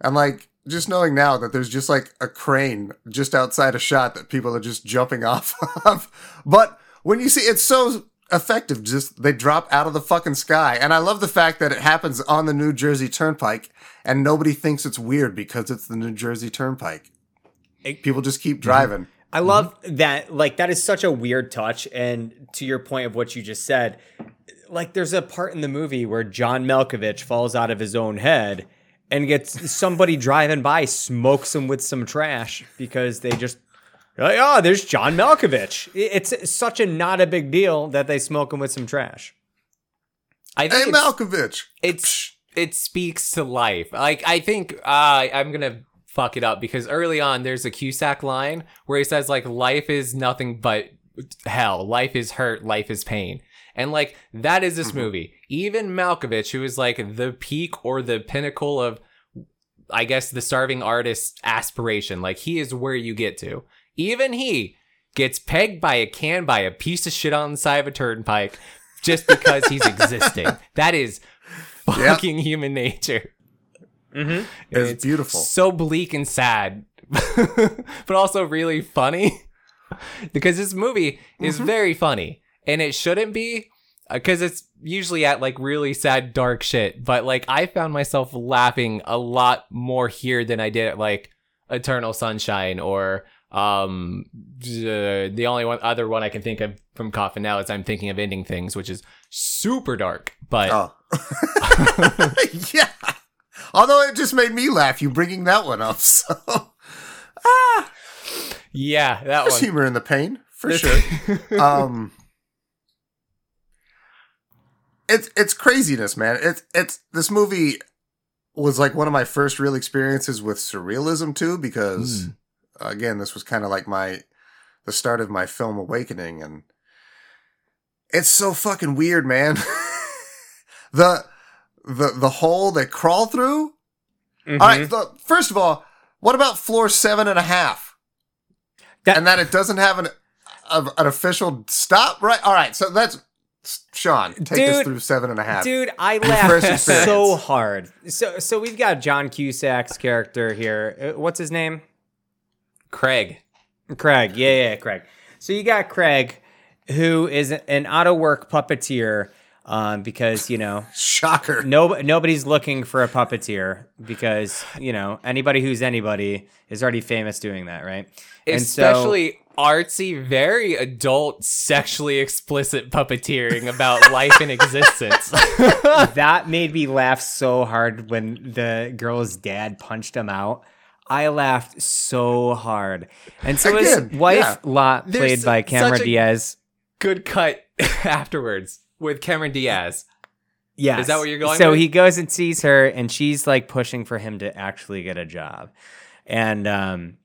S2: And like just knowing now that there's just like a crane just outside a shot that people are just jumping off of. But when you see it's so effective, just they drop out of the fucking sky. And I love the fact that it happens on the New Jersey Turnpike and nobody thinks it's weird because it's the New Jersey Turnpike.
S3: It-
S2: People just keep driving.
S3: I love that. Like that is such a weird touch. And to your point of what you just said, like there's a part in the movie where John Malkovich falls out of his own head and gets somebody driving by smokes him with some trash because they just like, oh, there's John Malkovich. It's such a not a big deal that they smoke him with some trash.
S4: I
S2: Hey,
S4: think it's,
S2: Malkovich.
S4: it's it speaks to life. Like I think uh, I'm gonna fuck it up because early on there's a Cusack line where he says like life is nothing but hell, life is hurt, life is pain. And like that is this mm-hmm. movie. Even Malkovich, who is like the peak or the pinnacle of I guess the starving artist's aspiration, like he is where you get to. Even he gets pegged by a can by a piece of shit on the side of a turnpike just because he's existing. That is fucking human nature.
S3: Mm-hmm.
S2: It's, beautiful.
S4: So bleak and sad, but also really funny because this movie is
S2: Mm-hmm.
S4: very funny and it shouldn't be because it's usually at like really sad, dark shit. But like, I found myself laughing a lot more here than I did at like Eternal Sunshine or um uh, the only one other one I can think of from Kaufman now is I'm thinking of ending things, which is super dark. But
S2: Oh. yeah. Although it just made me laugh, you bringing that one up. So,
S4: yeah, that
S2: there's
S4: one.
S2: humor in the pain, for sure. um, it's it's craziness, man. It's it's this movie was like one of my first real experiences with surrealism too, because again, this was kind of like my the start of my film awakening, and it's so fucking weird, man. the the the hole they crawl through. All right, so first of all, what about floor seven and a half?
S3: That-
S2: and that it doesn't have an a, an official stop, right? All right, so that's Sean. Take us
S3: Dude,
S2: through seven and a half.
S3: Dude, I laughed so hard. So, so we've got John Cusack's character here. Uh, What's his name?
S4: Craig.
S3: Craig. Yeah, yeah, Craig. So you got Craig, who is an out of work puppeteer, um, because you know
S2: Shocker.
S3: no nobody's looking for a puppeteer because you know anybody who's anybody is already famous doing that, right? And so-
S4: Especially artsy, very adult, sexually explicit puppeteering about life and existence.
S3: that made me laugh so hard when the girl's dad punched him out. I laughed so hard. And so his wife,
S2: yeah.
S3: Lot,
S4: There's
S3: played by Cameron Diaz.
S4: Good cut afterwards with Cameron Diaz.
S3: Yeah.
S4: Is that what you're going
S3: So
S4: with?
S3: he goes and sees her, and she's like pushing for him to actually get a job. And um,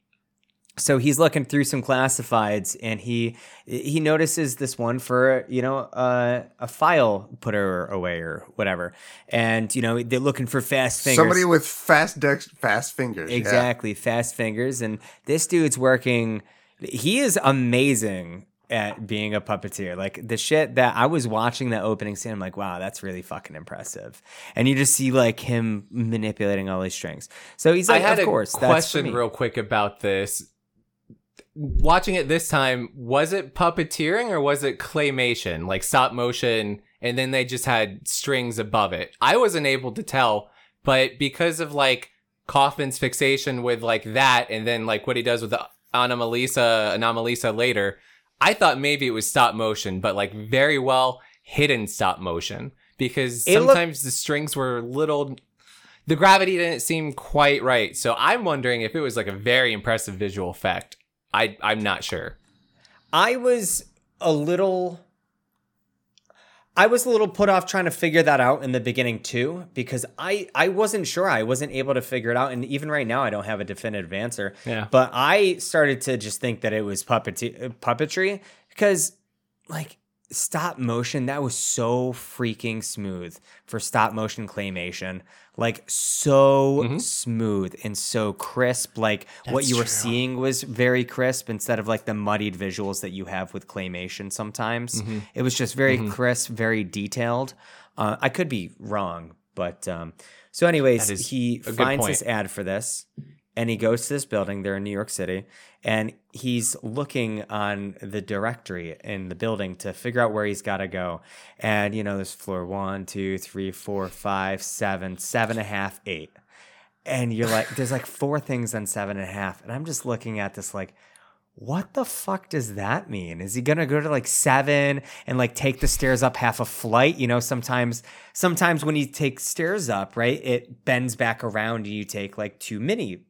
S3: so he's looking through some classifieds, and he he notices this one for you know uh, a file putter away or whatever. And you know they're looking for fast fingers.
S2: Somebody with fast dex, fast fingers. yeah.
S3: Exactly, fast fingers. And this dude's working. He is amazing at being a puppeteer. Like the shit that I was watching that opening scene, I'm like, wow, that's really fucking impressive. And you just see like him manipulating all these strings. So he's like,
S4: I had
S3: of
S4: a
S3: course,
S4: question real quick about this. Watching it this time, was it puppeteering or was it claymation, like stop motion, and then they just had strings above it? I wasn't able to tell, but because of like Kaufman's fixation with like that, and then like what he does with the Anomalisa, Anomalisa later, I thought maybe it was stop motion, but like very well hidden stop motion because
S3: It looked-
S4: sometimes the strings were little the gravity didn't seem quite right. So I'm wondering if it was like a very impressive visual effect. I I'm not sure.
S3: I was a little I was a little put off trying to figure that out in the beginning too, because I I wasn't sure. I wasn't able to figure it out, and even right now, I don't have a definitive answer.
S4: Yeah.
S3: But I started to just think that it was puppet puppetry because, like, stop motion that was so freaking smooth for stop motion claymation like so
S4: Mhm.
S3: smooth and so crisp like what you were
S2: true.
S3: seeing was very crisp instead of like the muddied visuals that you have with claymation sometimes
S4: Mhm.
S3: it was just very
S4: Mhm.
S3: crisp very detailed uh, i could be wrong but um so anyways he finds
S4: point.
S3: this ad for this and he goes to this building they're in new york city and he's looking on the directory in the building to figure out where he's got to go and you know there's floor one two three four five seven seven and a half eight and you're like there's like four things on seven and a half and i'm just looking at this like what the fuck does that mean? Is he gonna go to like seven and like take the stairs up half a flight? You know, sometimes sometimes when you take stairs up, right, it bends back around and you take like two mini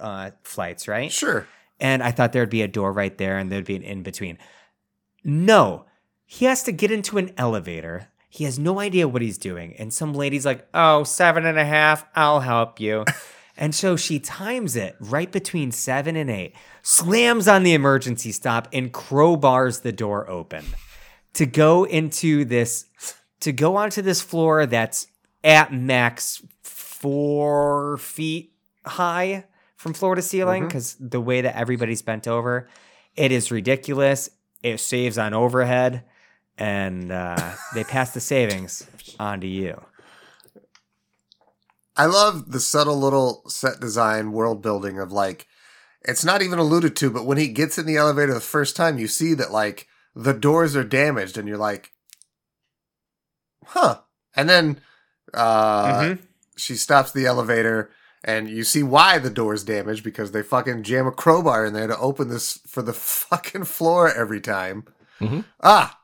S3: uh flights, right?
S2: Sure.
S3: And I thought there'd be a door right there and there'd be an in between. No, he has to get into an elevator. He has no idea what he's doing. And some lady's like, oh, seven and a half, I'll help you. and so she times it right between seven and eight, slams on the emergency stop, and crowbars the door open to go into this, to go onto this floor that's at max four feet high from floor to ceiling because the way that everybody's bent over, it is ridiculous. It saves on overhead, and uh, they pass the savings on to you.
S2: I love the subtle little set design world building of like it's not even alluded to, but when he gets in the elevator the first time, you see that like the doors are damaged, and you're like, huh. And then uh
S3: Mhm.
S2: she stops the elevator and you see why the door's damaged because they fucking jam a crowbar in there to open this for the fucking floor every time.
S4: Mhm.
S2: Ah,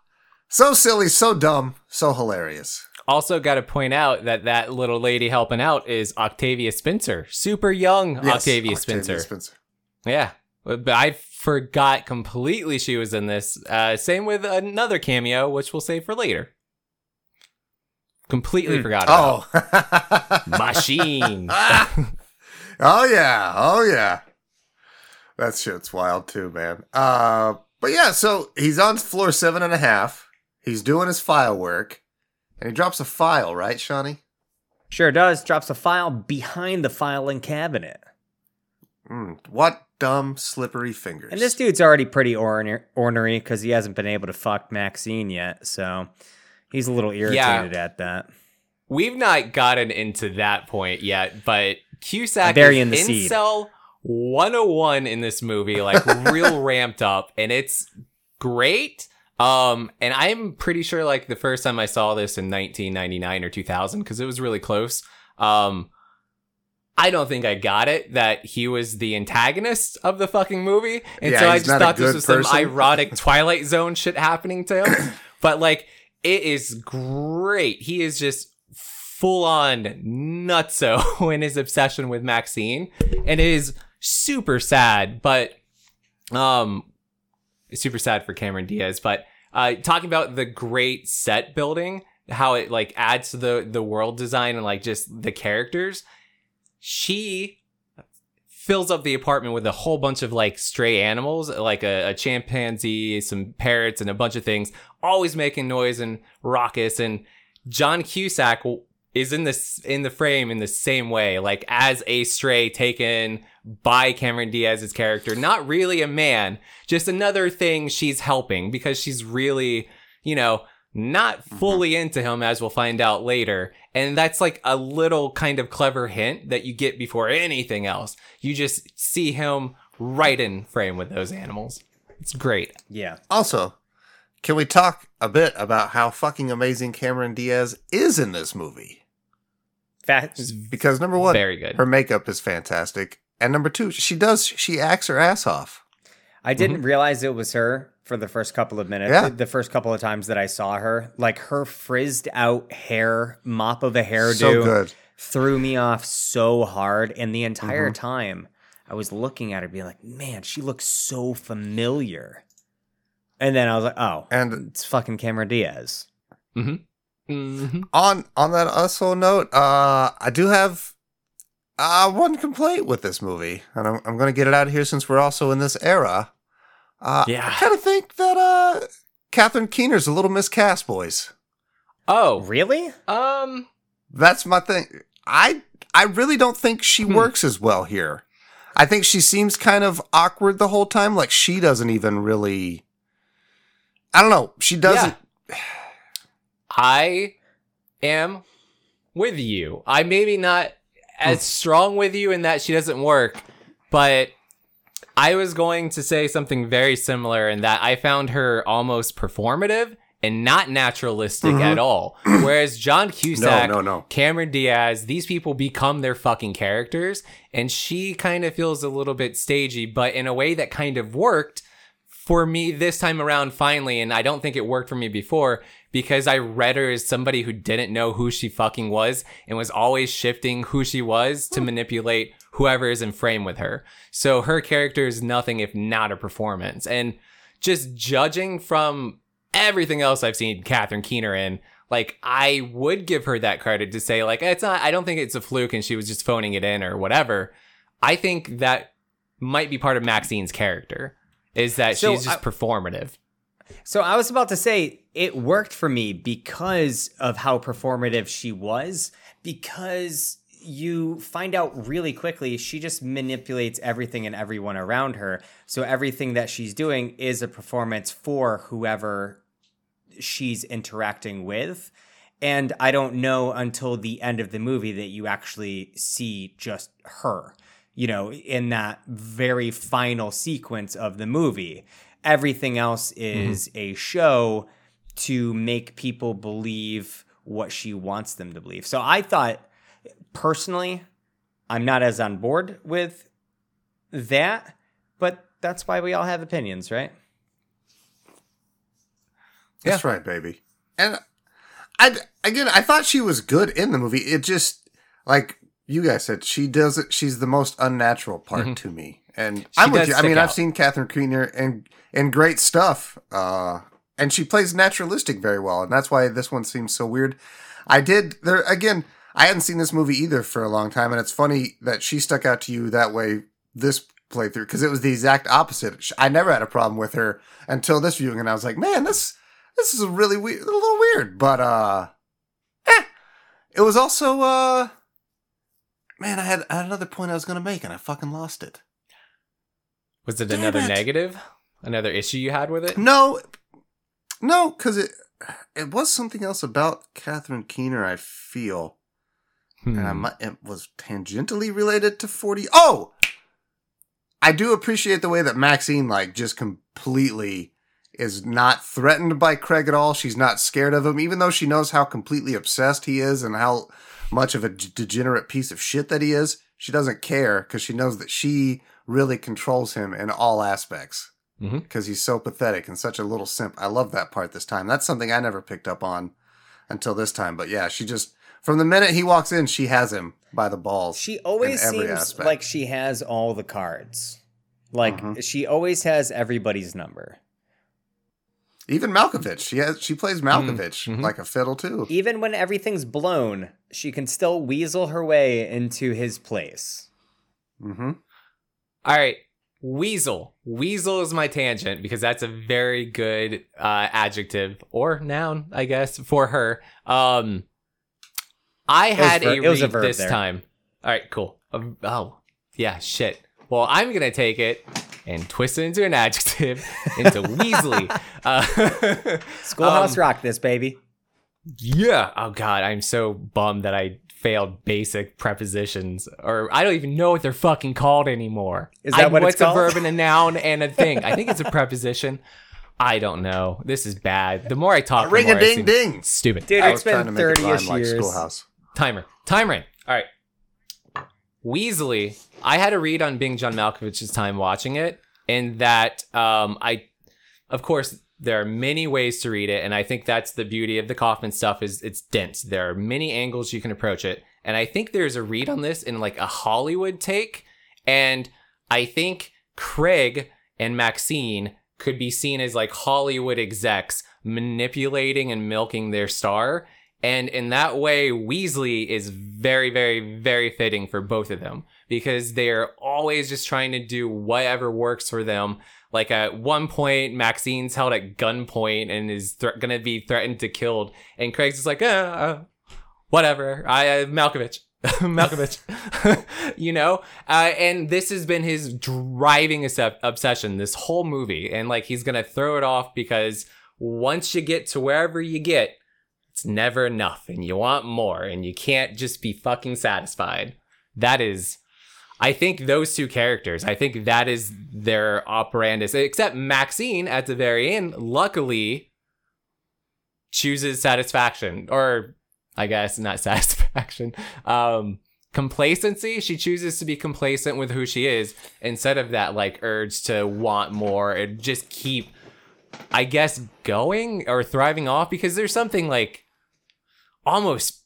S2: so silly, so dumb, so hilarious.
S4: Also, got to point out that that little lady helping out is Octavia Spencer, super young
S2: Yes,
S4: Octavia, Spencer.
S2: Spencer.
S4: Yeah, but I forgot completely she was in this. Uh, same with another cameo, which we'll save for later. Completely
S3: Mm.
S4: forgot about
S2: Oh,
S4: Machine.
S2: oh yeah, oh yeah. That shit's wild too, man. Uh, but yeah, so he's on floor seven and a half. He's doing his file work, and he drops a file, right, Shawnee?
S3: Sure does. Drops a file behind the filing cabinet.
S2: Mm, what dumb slippery fingers.
S3: And this dude's already pretty ornery ornery because he hasn't been able to fuck Maxine yet. So he's a little irritated at that.
S4: We've not gotten into that point yet, but Cusack
S3: Burying
S4: is
S3: the seed.
S4: incel 101 in this movie, like real ramped up, and it's great. Um, and I'm pretty sure like the first time I saw this in 1999 or 2000, because it was really close. Um, I don't think I got it that he was the antagonist of the fucking movie, and
S2: Yeah,
S4: so I just thought this
S2: good
S4: was some ironic Twilight Zone shit happening to him. but like, it is great. He is just full on nutso in his obsession with Maxine, and it is super sad. But um, super sad for Cameron Diaz. But uh, talking about the great set building, how it like adds to the the world design and like just the characters. She fills up the apartment with a whole bunch of like stray animals, like a, a chimpanzee, some parrots, and a bunch of things, always making noise and raucous. And John Cusack is in this in the frame in the same way, like as a stray taken by Cameron Diaz's character, not really a man, just another thing she's helping because she's really, you know, not mm-hmm. fully into him as we'll find out later. And that's like a little kind of clever hint that you get before anything else. You just see him right in frame with those animals. It's great.
S3: Yeah.
S2: Also, can we talk a bit about how fucking amazing Cameron Diaz is in this movie?
S3: Fat.
S2: Because number one,
S4: Very good.
S2: her makeup is fantastic, and number two, she does she acts her ass off.
S3: I didn't mm-hmm. realize it was her for the first couple of minutes.
S2: Yeah.
S3: The first couple of times that I saw her, like her frizzed out hair, mop of a hairdo,
S2: So good.
S3: threw me off so hard. And the
S2: Mm-hmm.
S3: entire time I was looking at her, being like, man, she looks so familiar. And then I was like, oh,
S2: And
S3: it's fucking Cameron Diaz.
S4: hmm
S2: on on that also note, uh, I do have uh one complaint with this movie, and I'm I'm gonna get it out of here since we're also in this era. Uh,
S4: Yeah.
S2: I kind of think that uh, Catherine Keener's a little miscast, boys.
S4: Oh,
S3: Really?
S4: um,
S2: That's my thing. I I really don't think she
S4: Hmm.
S2: works as well here. I think she seems kind of awkward the whole time. Like she doesn't even really. I don't know. She doesn't.
S4: I am with you. I maybe not as strong with you in that she doesn't work, but I was going to say something very similar in that I found her almost performative and not naturalistic
S2: Mhm.
S4: at all. Whereas John Cusack,
S2: no, no.
S4: Cameron Diaz, these people become their fucking characters, and she kind of feels a little bit stagey, but in a way that kind of worked for me this time around finally and i don't think it worked for me before because i read her as somebody who didn't know who she fucking was and was always shifting who she was to manipulate whoever is in frame with her. So her character is nothing if not a performance. And just judging from everything else i've seen catherine keener in like i would give her that credit to say like it's not i don't think it's a fluke and she was just phoning it in or whatever. I think that might be part of maxine's character is that
S3: So
S4: she's just
S3: I-
S4: performative.
S3: So I was about to say it worked for me because of how performative she was, because you find out really quickly she just manipulates everything and everyone around her. So everything that she's doing is a performance for whoever she's interacting with. And I don't know until the end of the movie that you actually see just her, you know, in that very final sequence of the movie. Everything else mm-hmm. is a show to make people believe what she wants them to believe. So I thought, personally, I'm not as on board with that, but that's why we all have opinions, right?
S2: That's right, baby. And I again, I thought she was good in the movie. It just like you guys said, she does it. She's the most unnatural part to me. And I'm with you. I
S4: stick
S2: mean, I've seen Catherine Keener and in great stuff, uh, and she plays naturalistic very well, and that's why this one seems so weird. I did there again. I hadn't seen this movie either for a long time, and it's funny that she stuck out to you that way this playthrough because it was the exact opposite. I never had a problem with her until this viewing, and I was like, man, this this is a really weird, a little weird, but uh, eh. It was also uh, man, I had, I had another point I was gonna make, and I fucking lost it.
S4: Was it
S2: Damn
S4: another
S2: it.
S4: negative? Another issue you had with it?
S2: No, no, because it it was something else about Catherine Keener. I feel.
S4: Hmm.
S2: and I might, it was tangentially related to 40 oh! I do appreciate the way that maxine like just completely is not threatened by craig at all. She's not scared of him even though she knows how completely obsessed he is and how much of a d- degenerate piece of shit that he is. She doesn't care because she knows that she really controls him in all aspects because he's so pathetic and such a little simp. I love that part this time. That's something i never picked up on until this time but yeah she just from the minute he walks in, she has him by the balls.
S3: She always
S2: in every
S3: seems
S2: aspect.
S3: like she has all the cards. Like
S2: Mhm.
S3: she always has everybody's number.
S2: Even Malkovich, she has she plays Malkovich
S4: mhm.
S2: like a fiddle too.
S3: Even when everything's blown, she can still weasel her way into his place.
S2: hmm
S4: All right. Weasel. Weasel is my tangent because that's a very good uh, adjective or noun, I guess, for her. Um, I had
S3: ver-
S4: a
S3: it was a
S4: read
S3: verb
S4: this
S3: there.
S4: time. All right, cool. Um, oh, yeah, shit. Well, I'm gonna take it and twist it into an adjective into Weasley. Uh,
S3: Schoolhouse
S4: Um,
S3: Rock, this baby.
S4: yeah. Oh God, I'm so bummed that I failed basic prepositions, or I don't even know what they're fucking called anymore.
S3: Is that
S4: I-
S3: what it's
S4: what's
S3: called?
S4: a verb and a noun and a thing? I think it's a preposition. I don't know. This is bad. The more I talk, the
S2: Ring
S4: more
S2: a
S4: I
S2: ding
S4: seem
S2: ding.
S4: Stupid.
S3: Dude,
S2: I
S3: it's
S2: was trying to
S3: been 30
S2: rhyme
S3: ish
S2: like
S3: years.
S2: Schoolhouse.
S4: Timer. Time ring. All right. Weasley. I had a read on Being John Malkovich's time watching it, in that um, I, of course, there are many ways to read it, and I think that's the beauty of the Kaufman stuff is it's dense. There are many angles you can approach it, and I think there's a read on this in like a Hollywood take, and I think Craig and Maxine could be seen as like Hollywood execs manipulating and milking their star. And in that way, Weasley is very, very, very fitting for both of them because they're always just trying to do whatever works for them. Like at one point, Maxine's held at gunpoint and is th- going to be threatened to killed, and Craig's just like, uh whatever. I uh, Malkovich. Malkovich, you know, uh, and this has been his driving obsession this whole movie, and like he's gonna throw it off because once you get to wherever you get, it's never enough, and you want more, and you can't just be fucking satisfied. That is, I think those two characters, I think that is their operandus. Except Maxine at the very end, luckily, chooses satisfaction, or I guess, not satisfaction. Um, complacency. She chooses to be complacent with who she is instead of that like urge to want more and just keep, I guess, going or thriving off because there's something like almost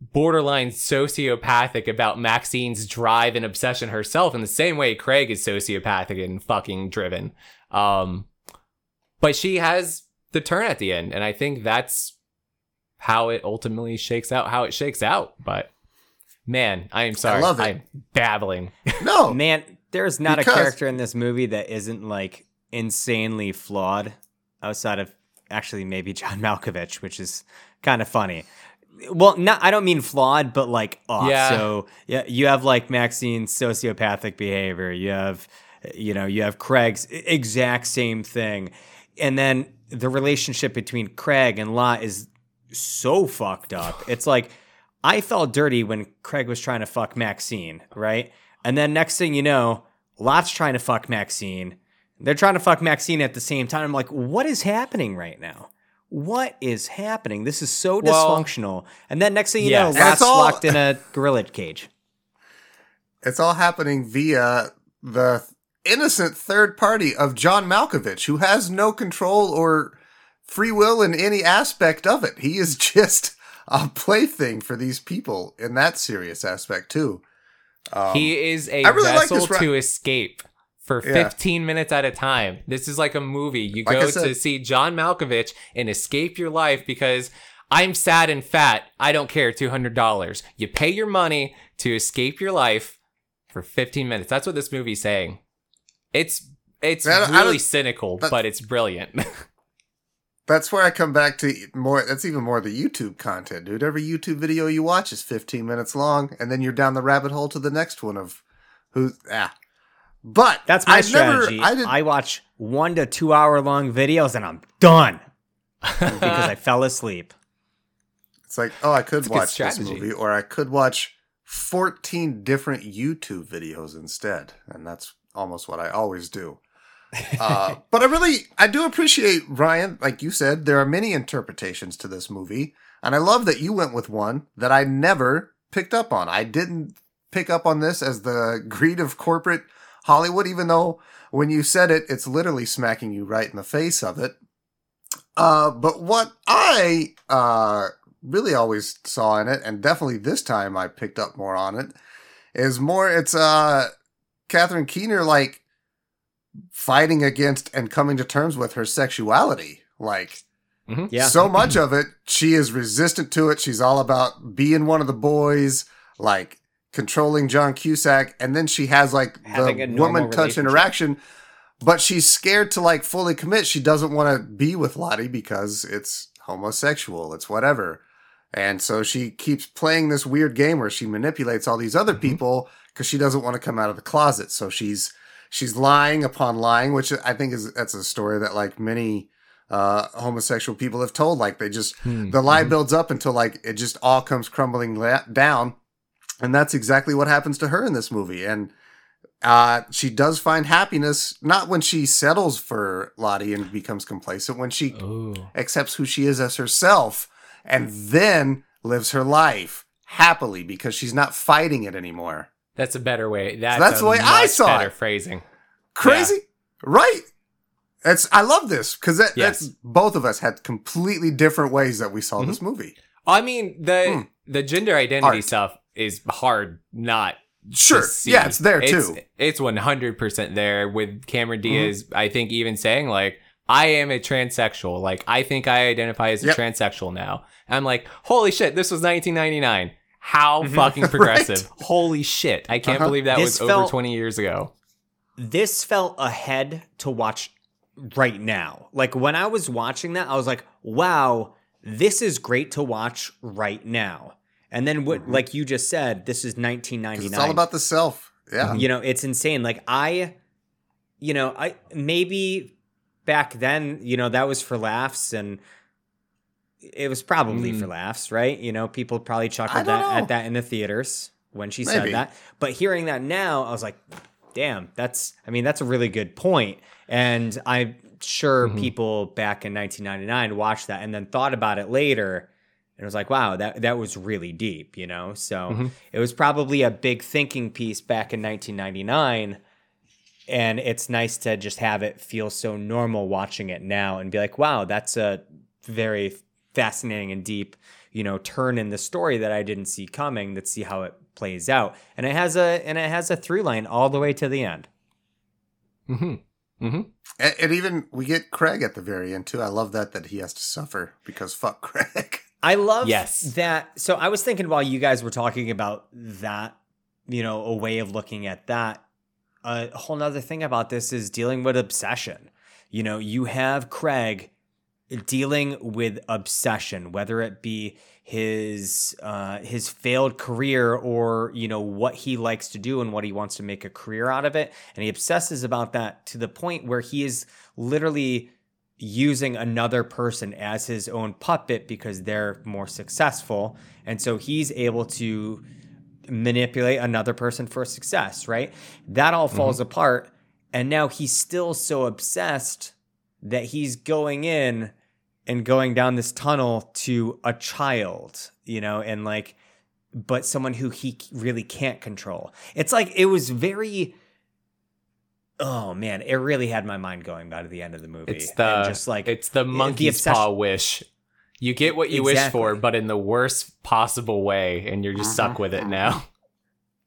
S4: borderline sociopathic about Maxine's drive and obsession herself in the same way Craig is sociopathic and fucking driven. Um, but she has the turn at the end, and I think that's how it ultimately shakes out, how it shakes out. But man, I am sorry. I love it. I'm babbling.
S2: No,
S3: man, there's not because... a character in this movie that isn't like insanely flawed outside of actually maybe John Malkovich, which is kind of funny. Well, not I don't mean flawed, but like off. Yeah. So yeah, you have like Maxine's sociopathic behavior. You have you know, you have Craig's exact same thing. And then the relationship between Craig and Lot is so fucked up. It's like I felt dirty when Craig was trying to fuck Maxine, right? And then next thing you know, Lot's trying to fuck Maxine. They're trying to fuck Maxine at the same time. I'm like, what is happening right now? What is happening? This is so well, dysfunctional. And then next thing you yes. know, Lot's all, locked in a gorilla cage.
S2: It's all happening via the innocent third party of John Malkovich, who has no control or free will in any aspect of it. He is just a plaything for these people in that serious aspect too.
S4: Um, he is a really vessel like ra- to escape for 15 yeah. minutes at a time. This is like a movie. You like go said, to see John Malkovich and escape your life because I'm sad and fat. I don't care. $200. You pay your money to escape your life for 15 minutes. That's what this movie's saying. It's it's really cynical, but it's brilliant.
S2: That's where I come back to more. That's even more the YouTube content, dude. Every YouTube video you watch is 15 minutes long, and then you're down the rabbit hole to the next one of who. Ah, but
S3: that's my I strategy. Never, I, I watch one to two hour long videos, and I'm done because I fell asleep.
S2: It's like, oh, I could watch this movie, or I could watch 14 different YouTube videos instead, and that's almost what I always do. Uh, but I really, I do appreciate Ryan. Like you said, there are many interpretations to this movie, and I love that you went with one that I never picked up on. I didn't pick up on this as the greed of corporate Hollywood, even though when you said it, it's literally smacking you right in the face of it. Uh, but what I uh, really always saw in it, and definitely this time I picked up more on it, is more it's uh, Catherine Keener like fighting against and coming to terms with her sexuality. Like, mm-hmm. yeah. so much of it, she is resistant to it. She's all about being one of the boys, like controlling John Cusack. And then she has like the woman touch interaction, but she's scared to like fully commit. She doesn't want to be with Lotte because it's homosexual, it's whatever. And so she keeps playing this weird game where she manipulates all these other mm-hmm. people because she doesn't want to come out of the closet. So she's she's lying upon lying, which I think is that's a story that like many uh, homosexual people have told. Like they just hmm. the lie mm-hmm. builds up until like it just all comes crumbling la- down, and that's exactly what happens to her in this movie. And uh, she does find happiness not when she settles for Lotte and becomes complacent, when she Ooh. accepts who she is as herself, and then lives her life happily because she's not fighting it anymore.
S4: That's a better way. That's, that's the way I saw it. better it. Phrasing.
S2: Crazy, yeah. right? That's I love this because that, yes. that's both of us had completely different ways that we saw mm-hmm. this movie.
S4: I mean the hmm. the gender identity Art. stuff is hard not
S2: Sure. Yeah, it's there too.
S4: It's one hundred percent there with Cameron mm-hmm. Diaz. Mm-hmm. I think even saying like I am a transsexual. Like I think I identify as a
S2: Yep.
S4: transsexual now. And I'm like, holy shit, this was 1999. How
S3: Mm-hmm.
S4: fucking progressive. Holy shit. I can't
S2: Uh-huh.
S4: believe that
S3: This
S4: was over 20 years ago.
S3: this felt ahead to watch right now. Like when I was watching that, I was like, wow, this is great to watch right now. And then what like you just said, this is 1999.
S2: It's all about the self. Yeah.
S3: you know, it's insane. Like I you know, I maybe back then, you know, that was for laughs and it was probably
S4: Mm.
S3: for laughs, right? You know, people probably chuckled that, at that in the theaters when she
S2: Maybe.
S3: said that. But hearing that now, I was like, damn, that's I mean, that's a really good point. And I'm sure
S4: Mhm.
S3: people back in 1999 watched that and then thought about it later and it was like, wow, that that was really deep, you know? So
S4: Mhm.
S3: it was probably a big thinking piece back in 1999 and it's nice to just have it feel so normal watching it now and be like wow that's a very fascinating and deep you know turn in the story that i didn't see coming let's see how it plays out and it has a and it has a through line all the way to the end
S4: Mm-hmm. Mm-hmm.
S2: And, and even we get Craig at the very end too. I love that that he has to suffer because fuck Craig.
S3: I love
S4: Yes.
S3: that. So I was thinking while you guys were talking about that, you know, a way of looking at that. A whole nother thing about this is dealing with obsession. You know, you have Craig dealing with obsession, whether it be his uh, his failed career or you know what he likes to do and what he wants to make a career out of it, and he obsesses about that to the point where he is literally using another person as his own puppet because they're more successful, and so he's able to manipulate another person for success. Right? That all mm-hmm. falls apart, and now he's still so obsessed that he's going in and going down this tunnel to a child, you know, and like, but someone who he really can't control. It's like it was very. Oh man, it really had my mind going by the end of the movie.
S4: It's the
S3: and just like
S4: it's the monkey's
S3: obsession-
S4: paw wish. You get what you wish for, but in the worst possible way, and you're just stuck uh-huh. with it now.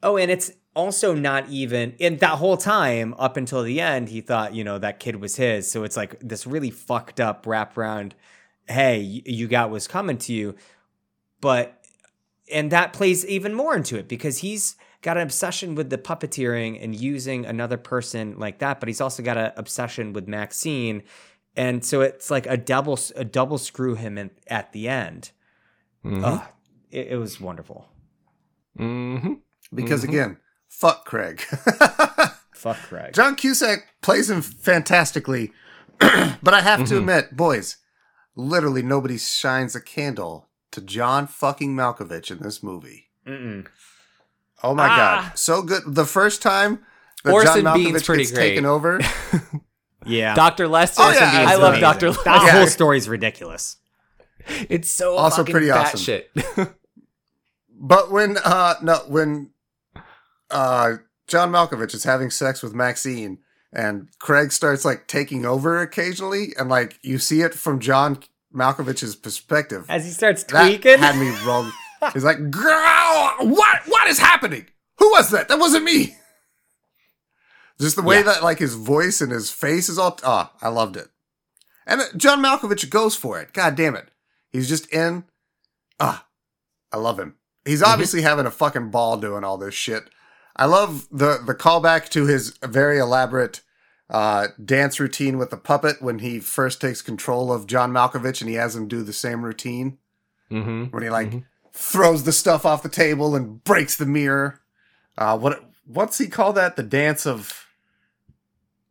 S3: Oh, and it's also not even in that whole time up until the end, he thought, you know, that kid was his. So it's like this really fucked up wraparound hey, you got what's coming to you. But and that plays even more into it because he's got an obsession with the puppeteering and using another person like that, but he's also got an obsession with Maxine. And so it's like a double a double screw him in, at the end.
S4: Mhm.
S3: Ugh, it, it was wonderful.
S4: Mhm.
S2: Because
S4: Mhm.
S2: again, fuck Craig.
S3: Fuck Craig.
S2: John Cusack plays him fantastically, but I have to
S4: Mhm.
S2: admit, boys, literally nobody shines a candle to John fucking Malkovich in this movie.
S3: Mm-mm.
S2: Oh my
S4: Ah.
S2: god, so good! The first time that
S4: Orson
S2: John
S4: Bean's
S2: Malkovich
S4: pretty
S2: gets
S4: great.
S2: taken over,
S3: Yeah.
S4: Dr. Lester.
S2: Oh, yeah,
S4: I love
S3: Doctor.
S4: Dr.
S3: That
S4: Lester.
S3: whole story's ridiculous.
S4: It's so
S2: Also pretty awesome.
S4: batshit.
S2: but when uh no when uh John Malkovich is having sex with Maxine and Craig starts like taking over occasionally, and like you see it from John Malkovich's perspective.
S3: As he starts tweaking.
S2: That
S3: tweaking.
S2: had me wrong. He's like, "Girl, what? What is happening? Who was that? That wasn't me." Just the way
S3: Yeah.
S2: that like his voice and his face is all. Ah, I loved it. And John Malkovich goes for it. God damn it, he's just in. Ah, I love him. He's obviously having a fucking ball doing all this shit. I love the the callback to his very elaborate uh, dance routine with the puppet when he first takes control of John Malkovich and he has him do the same routine
S4: Mm-hmm.
S2: when he like
S4: Mhm.
S2: Throws the stuff off the table and breaks the mirror. Uh, what what's he call that? The dance of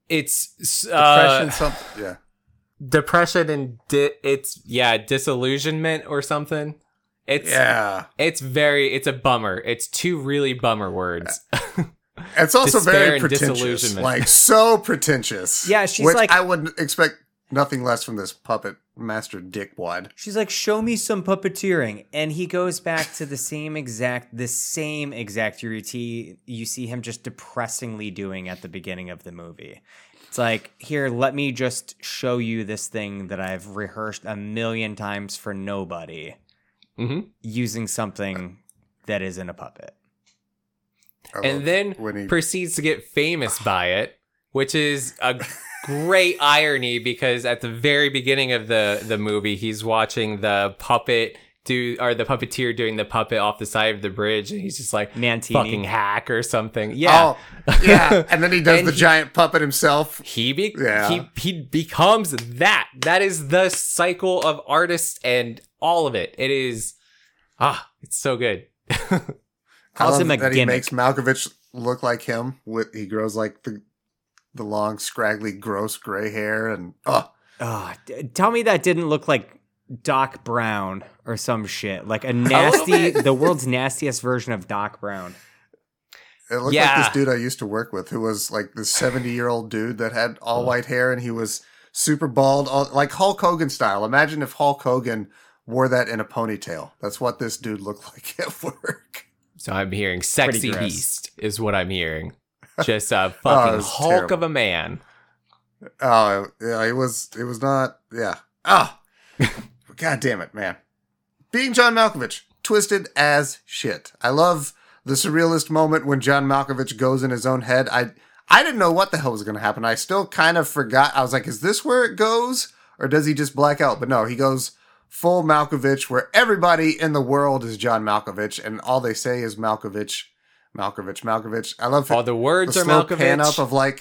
S4: It's
S2: depression.
S4: uh,
S2: something. Yeah.
S4: depression and di- it's yeah disillusionment or something. It's
S2: Yeah.
S4: it's very it's a bummer. It's two really bummer words.
S2: It's also
S4: Despair
S2: very pretentious.
S4: disillusionment.
S2: Like so pretentious.
S3: Yeah, she's
S2: which
S3: like-
S2: I wouldn't expect nothing less from this puppet master dickwad.
S3: She's like, "Show me some puppeteering," and he goes back to the same exact, the same exact routine you see him just depressingly doing at the beginning of the movie. It's like, here, let me just show you this thing that I've rehearsed a million times for nobody,
S4: hmm
S3: using something that isn't a puppet.
S2: I
S4: And then
S2: when he
S4: proceeds to get famous by it, which is a great irony because at the very beginning of the the movie, he's watching the puppet do or the puppeteer doing the puppet off the side of the bridge, and he's just like
S3: Mantini.
S4: fucking hack or something. Yeah.
S2: Oh, yeah. And then he does the
S4: he-
S2: giant puppet himself.
S4: He be
S2: Yeah.
S4: he he becomes that. That is the cycle of artists and all of it. It is ah, it's so good.
S2: I
S3: Calls
S2: love
S3: him a
S2: that he makes Malkovich look like him. With he grows like the the long, scraggly, gross gray hair, and oh,
S3: Oh, d- tell me that didn't look like Doc Brown or some shit. Like a nasty, the world's nastiest version of Doc Brown.
S2: it looked like this dude I used to work with, who was like this seventy year old dude that had all white hair, and he was super bald, all, like Hulk Hogan style. Imagine if Hulk Hogan wore that in a ponytail. That's what this dude looked like at work.
S4: So I'm hearing sexy beast is what I'm hearing. Just a
S2: Oh,
S4: fucking
S2: was
S4: hulk
S2: terrible.
S4: of a man.
S2: Oh yeah, it was. It was not. Yeah. Ah, god damn it, man. Being John Malkovich, twisted as shit. I love the surrealist moment when John Malkovich goes in his own head. I I didn't know what the hell was going to happen. I still kind of forgot. I was like, is this where it goes, or does he just black out? But no, he goes full Malkovich, where everybody in the world is John Malkovich, and all they say is Malkovich, Malkovich, Malkovich. I love
S4: All the words
S2: the
S4: are
S2: slow pan up of like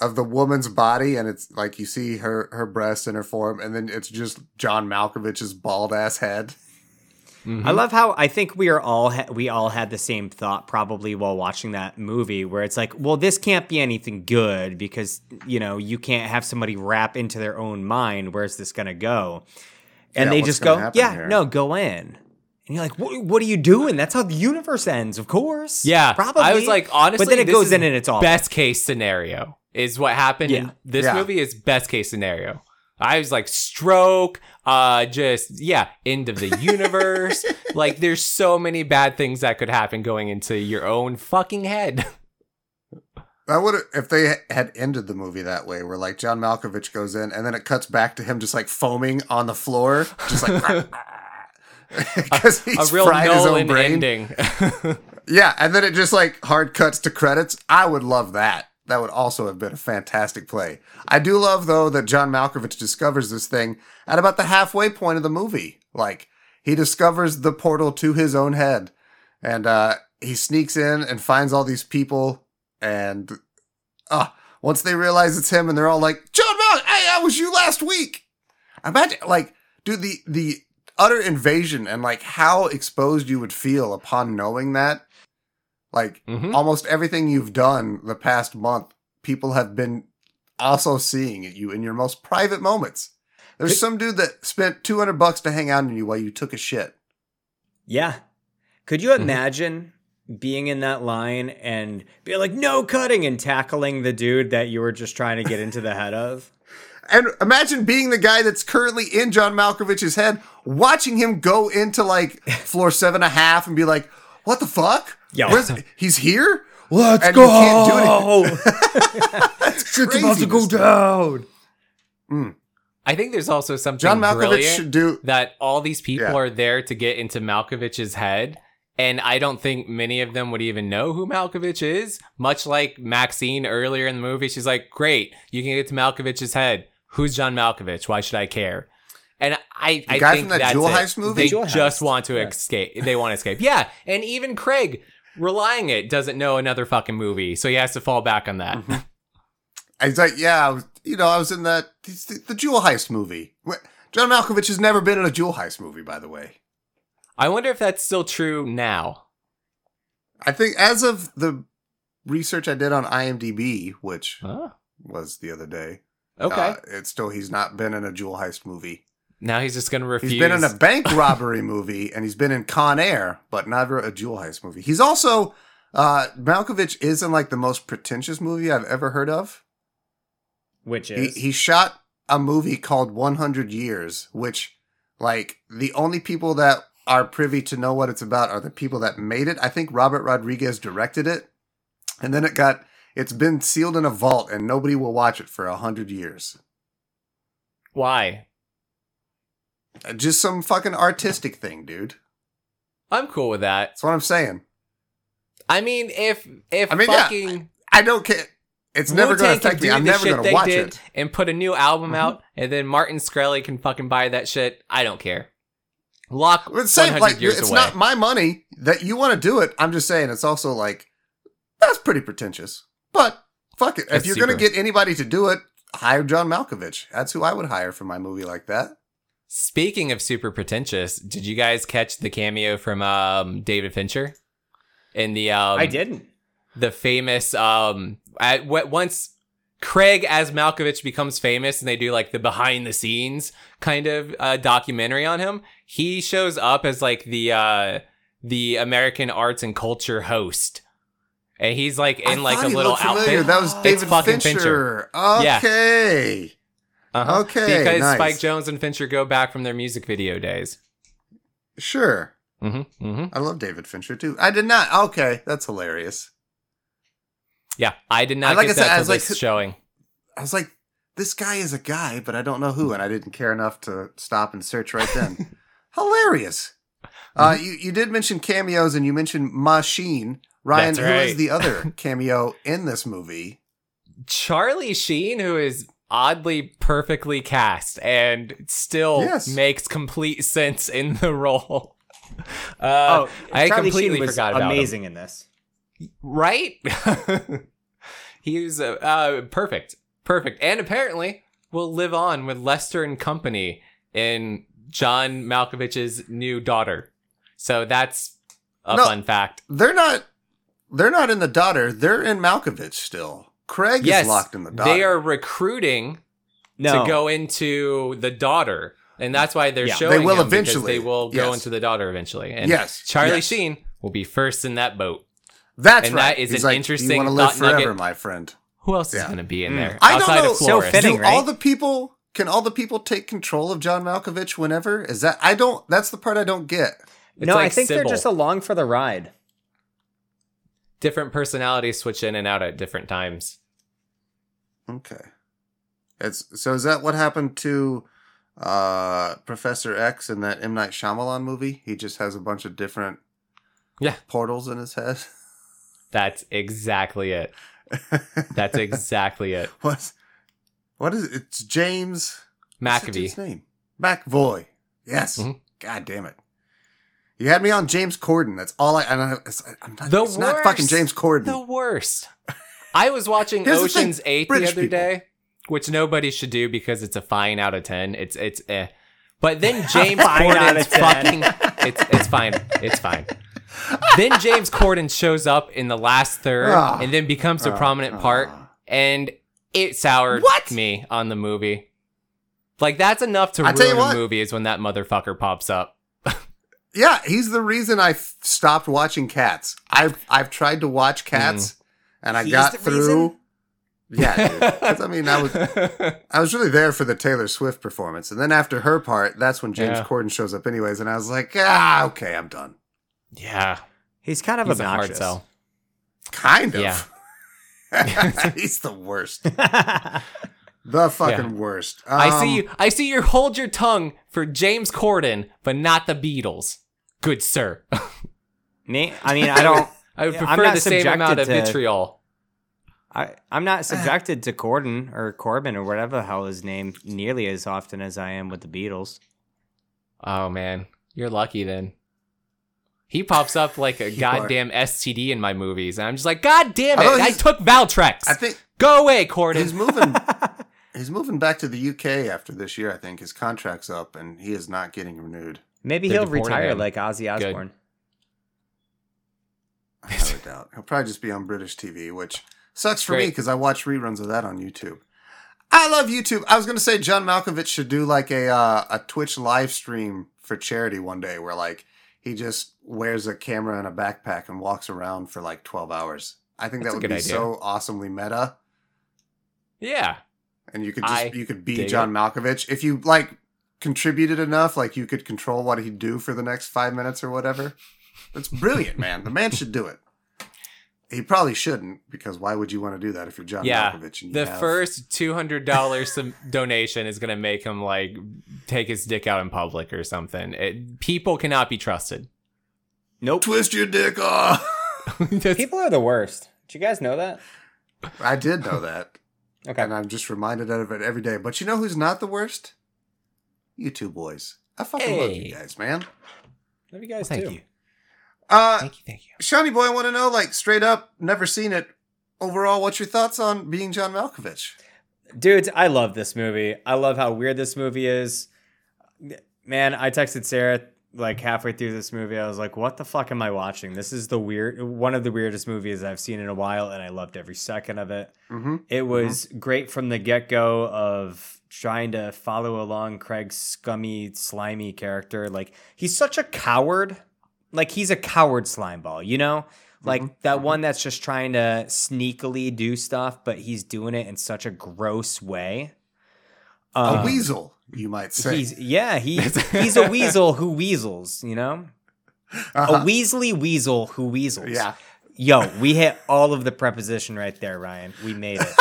S2: of the woman's body, and it's like you see her her breast and her form, and then it's just John Malkovich's bald ass head.
S4: Mhm.
S3: I love how I think we are all ha- we all had the same thought probably while watching that movie where it's like, well, this can't be anything good because you know you can't have somebody rap into their own mind. Where's this gonna go? And
S2: Yeah,
S3: they just go, yeah,
S2: here?"
S3: no, go in. And you're like, what, what are you doing? That's how the universe ends, of course.
S4: Yeah,
S3: probably.
S4: I was like, honestly,
S3: but then it goes in and it's all
S4: best case scenario is what happened
S3: Yeah.
S4: in this
S2: Yeah.
S4: movie is best case scenario. I was like stroke, uh, just yeah, end of the universe. like, there's so many bad things that could happen going into your own fucking head.
S2: That would if they had ended the movie that way, where like John Malkovich goes in, and then it cuts back to him just like foaming on the floor, just like because he's
S4: a real
S2: fried his own
S4: Nolan
S2: brain.
S4: ending.
S2: Yeah, and then it just like hard cuts to credits. I would love that. That would also have been a fantastic play. I do love though that John Malkovich discovers this thing at about the halfway point of the movie. Like he discovers the portal to his own head, and uh, he sneaks in and finds all these people. And uh, once they realize it's him, and they're all like, "John Mal, hey, that was you last week." Imagine like, dude, the the utter invasion and like how exposed you would feel upon knowing that. Like
S4: Mhm.
S2: almost everything you've done the past month, people have been also seeing you in your most private moments. There's some dude that spent 200 bucks to hang out on you while you took a shit.
S3: Yeah. Could you imagine being in that line and being like, no cutting and tackling the dude that you were just trying to get into the head of?
S2: And imagine being the guy that's currently in John Malkovich's head, watching him go into like floor seven and a half and be like, what the fuck?
S3: Yeah.
S2: Where's, he's here?
S3: Let's
S2: And you can't do anything.
S3: Shit's about to go
S2: dude.
S3: down. Mm.
S4: I think there's also something
S2: John Malkovich should do.
S4: that all these people
S2: Yeah.
S4: are there to get into Malkovich's head. And I don't think many of them would even know who Malkovich is. Much like Maxine earlier in the movie, she's like, "Great, you can get to Malkovich's head. Who's John Malkovich? Why should I care?" And I, I
S2: guy
S4: think
S2: from that
S4: that's
S2: Jewel
S4: it.
S2: Heist movie?
S4: They
S3: Jewel
S4: just
S3: Heist,
S4: want to
S3: yes.
S4: escape. They want to escape. Yeah, and even Craig, relying it, doesn't know another fucking movie, so he has to fall back on that.
S2: Mm-hmm. He's like, yeah, I was, you know, I was in that the, the Jewel Heist movie. John Malkovich has never been in a Jewel Heist movie, by the way.
S4: I wonder if that's still true now.
S2: I think as of the research I did on IMDb, which
S4: Huh?
S2: was the other day,
S4: Okay.
S2: uh, it's still he's not been in a Jewel Heist movie.
S4: now he's just gonna refuse.
S2: He's been in a bank robbery movie and he's been in Con Air, but never a Jewel Heist movie. He's also uh Malkovich is in like the most pretentious movie I've ever heard of.
S3: Which
S2: He
S3: is
S2: he shot a movie called 100 Years, which like the only people that are privy to know what it's about are the people that made it. I think Robert Rodriguez directed it. And then it got it's been sealed in a vault and nobody will watch it for a 100 years.
S4: Why?
S2: Just some fucking artistic thing, dude.
S4: I'm cool with that.
S2: That's what I'm saying.
S4: I mean, if if
S2: I mean, yeah.
S4: fucking
S2: I don't care. it's never going
S4: Wu-Tang
S2: to affect me. I'm never going to watch it. Mm-hmm.
S4: and put a new album out, and then Martin Shkreli can fucking buy that shit. I don't care. Lock
S2: It's same,
S4: 100
S2: like it's
S4: away.
S2: not my money that you want to do it. I'm just saying it's also like that's pretty pretentious. But fuck it.
S4: That's
S2: if you're going to get anybody to do it, hire John Malkovich. That's who I would hire for my movie like that.
S4: Speaking of super pretentious, did you guys catch the cameo from um, David Fincher in the um,
S3: I didn't.
S4: the famous um at what once Craig as Malkovich becomes famous and they do like the behind the scenes kind of uh, documentary on him. He shows up as like the uh the American arts and culture host. And he's like in
S2: I
S4: like a little outfit.
S2: That was David Fincher.
S4: Yeah.
S2: Okay.
S4: Uh-huh.
S2: Okay,
S4: Because
S2: nice.
S4: Spike Jonze and Fincher go back from their music video days.
S2: Sure.
S4: Mm-hmm. Mm-hmm.
S2: I love David Fincher too. I did not. Okay, that's hilarious.
S4: Yeah, I did not
S2: I- like
S4: get
S2: I said,
S4: that
S2: I was like-
S4: showing.
S2: I was like, this guy is a guy, but I don't know who, and I didn't care enough to stop and search right then. hilarious. Uh,
S4: Mm-hmm.
S2: you you did mention cameos, and you mentioned Machine. Ryan,
S4: That's
S2: who is the other cameo in this movie?
S4: Charlie Sheen, who is oddly perfectly cast and still
S2: Yes.
S4: makes complete sense in the role. Uh,
S3: Oh,
S4: I
S3: Charlie
S4: completely
S3: Sheen was
S4: forgot about him.
S3: amazing in this.
S4: right? he was uh, uh, perfect, perfect, and apparently will live on with Lester and Company in John Malkovich's new daughter. So that's a
S2: No.
S4: fun fact.
S2: They're not. They're not in the daughter. They're in Malkovich still. Craig
S4: yes,
S2: is locked in the daughter.
S4: they are recruiting
S3: No,
S4: to go into the daughter, and that's why they're
S3: Yeah.
S4: showing
S2: They will
S4: him, because
S2: eventually.
S4: They will go into the daughter eventually, and
S2: Yes,
S4: Charlie
S2: yes.
S4: Sheen will be first in that boat.
S2: That's
S4: and
S2: right.
S4: that is
S2: He's
S4: an
S2: like,
S4: interesting
S2: You want to live
S4: thought nugget.
S2: forever, my friend.
S4: Who else is going to be in
S3: Mm.
S4: there
S2: I don't
S4: outside
S2: know.
S4: of
S3: So
S4: Floris?
S3: fitting.
S2: Do
S3: right?
S2: all the people can all the people take control of John Malkovich whenever? Is that I don't that's the part I don't get.
S4: It's
S3: no, I
S4: like
S3: think they're just along for the ride.
S4: Different personalities switch in and out at different times.
S2: Okay. It's so is that what happened to uh Professor X in that M Night Shyamalan movie? He just has a bunch of different
S4: Yeah.
S2: portals in his head.
S4: That's exactly it. That's exactly it.
S2: what what is it? It's James what's that dude's
S4: McAvee.
S2: name? McAvoy. Yes.
S4: Mhm.
S2: God damn it. You had me on James Corden. That's all I. I don't know. It's, I'm not,
S4: The
S2: it's not fucking. James Corden.
S4: The worst. I was watching
S2: Here's the thing,
S4: Ocean's Eight the other
S2: people.
S4: day, which nobody should do because it's a fine out of ten. It's it's eh. But then James
S3: Fine out
S4: Corden's
S3: of 10.
S4: fucking it's it's fine. It's fine. then James Corden shows up in the last third
S2: Ah.
S4: and then becomes a
S2: Ah,
S4: prominent part and it soured
S2: What?
S4: me on the movie. Like that's enough to
S2: I tell you
S4: ruin a movie is when that motherfucker pops up.
S2: Yeah, he's the reason I f- stopped watching Cats. I've I've tried to watch Cats, and I
S3: He's
S2: got
S3: the
S2: through. Yeah, dude. 'Cause, I mean, I was I was really there for the Taylor Swift performance, and then after her part, that's when James
S4: Yeah.
S2: Corden shows up, anyways, and I was like, ah, okay, I'm done.
S4: yeah,
S3: He's kind of
S4: he's a hard
S3: obnoxious.
S4: sell.
S2: Kind of.
S4: Yeah.
S2: he's the worst. The fucking worst.
S4: I
S2: Um,
S4: see you. I see you hold your tongue for James Corden, but not the Beatles. Good sir.
S3: Me? I mean, I don't.
S4: I would
S3: Yeah, I'm
S4: prefer
S3: not
S4: the same amount of
S3: subjected to-
S4: vitriol.
S3: I, I'm not subjected to Corden or Corbin or whatever the hell his name nearly as often as I am with the Beatles.
S4: Oh man, you're lucky then. He pops up like a
S2: You
S4: goddamn STD in my movies, and I'm just like, God damn it!
S2: Although
S4: I took Valtrex.
S2: I think
S4: Go away, Corden.
S2: he's moving. he's moving back to the UK after this year. I think his contract's up, and he is not getting renewed.
S3: Maybe
S4: They're
S3: he'll retire
S4: him.
S3: like Ozzy
S4: Good.
S3: Osbourne.
S2: I have a doubt. He'll probably just be on British TV, which sucks for me because I watch reruns of that on YouTube. I love YouTube. I was gonna say John Malkovich should do like a uh, a Twitch live stream for charity one day, where like he just wears a camera and a backpack and walks around for like twelve hours. I think
S4: That's
S2: that would be
S4: good idea.
S2: so awesomely meta,
S4: yeah,
S2: and you could just
S4: I
S2: you could be John
S4: it.
S2: Malkovich if you like contributed enough. Like you could control what he'd do for the next five minutes or whatever. That's brilliant, man. The man should do it. He probably shouldn't because why would you want to do that if you're John
S4: yeah.
S2: Malkovich? And you
S4: The
S2: have-
S4: first two hundred dollars donation is gonna make him like take his dick out in public or something. It, people cannot be trusted.
S3: Nope.
S2: twist your dick off.
S4: That's-
S3: People are the worst. Did you guys know that?
S2: I did know that,
S3: Okay.
S2: and I'm just reminded of it every day. But you know who's not the worst? You two boys. I fucking love you guys, man.
S3: Love you guys too.
S4: Thank
S3: too.
S4: you.
S2: Uh,
S4: Thank you. Thank you.
S2: Shawnee boy, I want to know, like, straight up, never seen it. Overall, what's your thoughts on being John Malkovich?
S3: Dudes, I love this movie. I love how weird this movie is. Man, I texted Sarah like halfway through this movie. I was like, "What the fuck am I watching? This is the weird one of the weirdest movies I've seen in a while and I loved every second of it."
S2: Mm-hmm.
S3: It was great from the get-go of trying to follow along Craig's scummy, slimy character. Like he's such a coward. Like he's a coward slime ball, you know? Like that one that's just trying to sneakily do stuff, but he's doing it in such a gross way.
S2: A
S3: Um,
S2: weasel, you might say.
S3: He's yeah, he's he's a weasel who weasels, you know?
S2: Uh-huh.
S3: A Weasley weasel who weasels.
S2: Yeah.
S3: Yo, we hit all of the preposition right there, Ryan. We made it.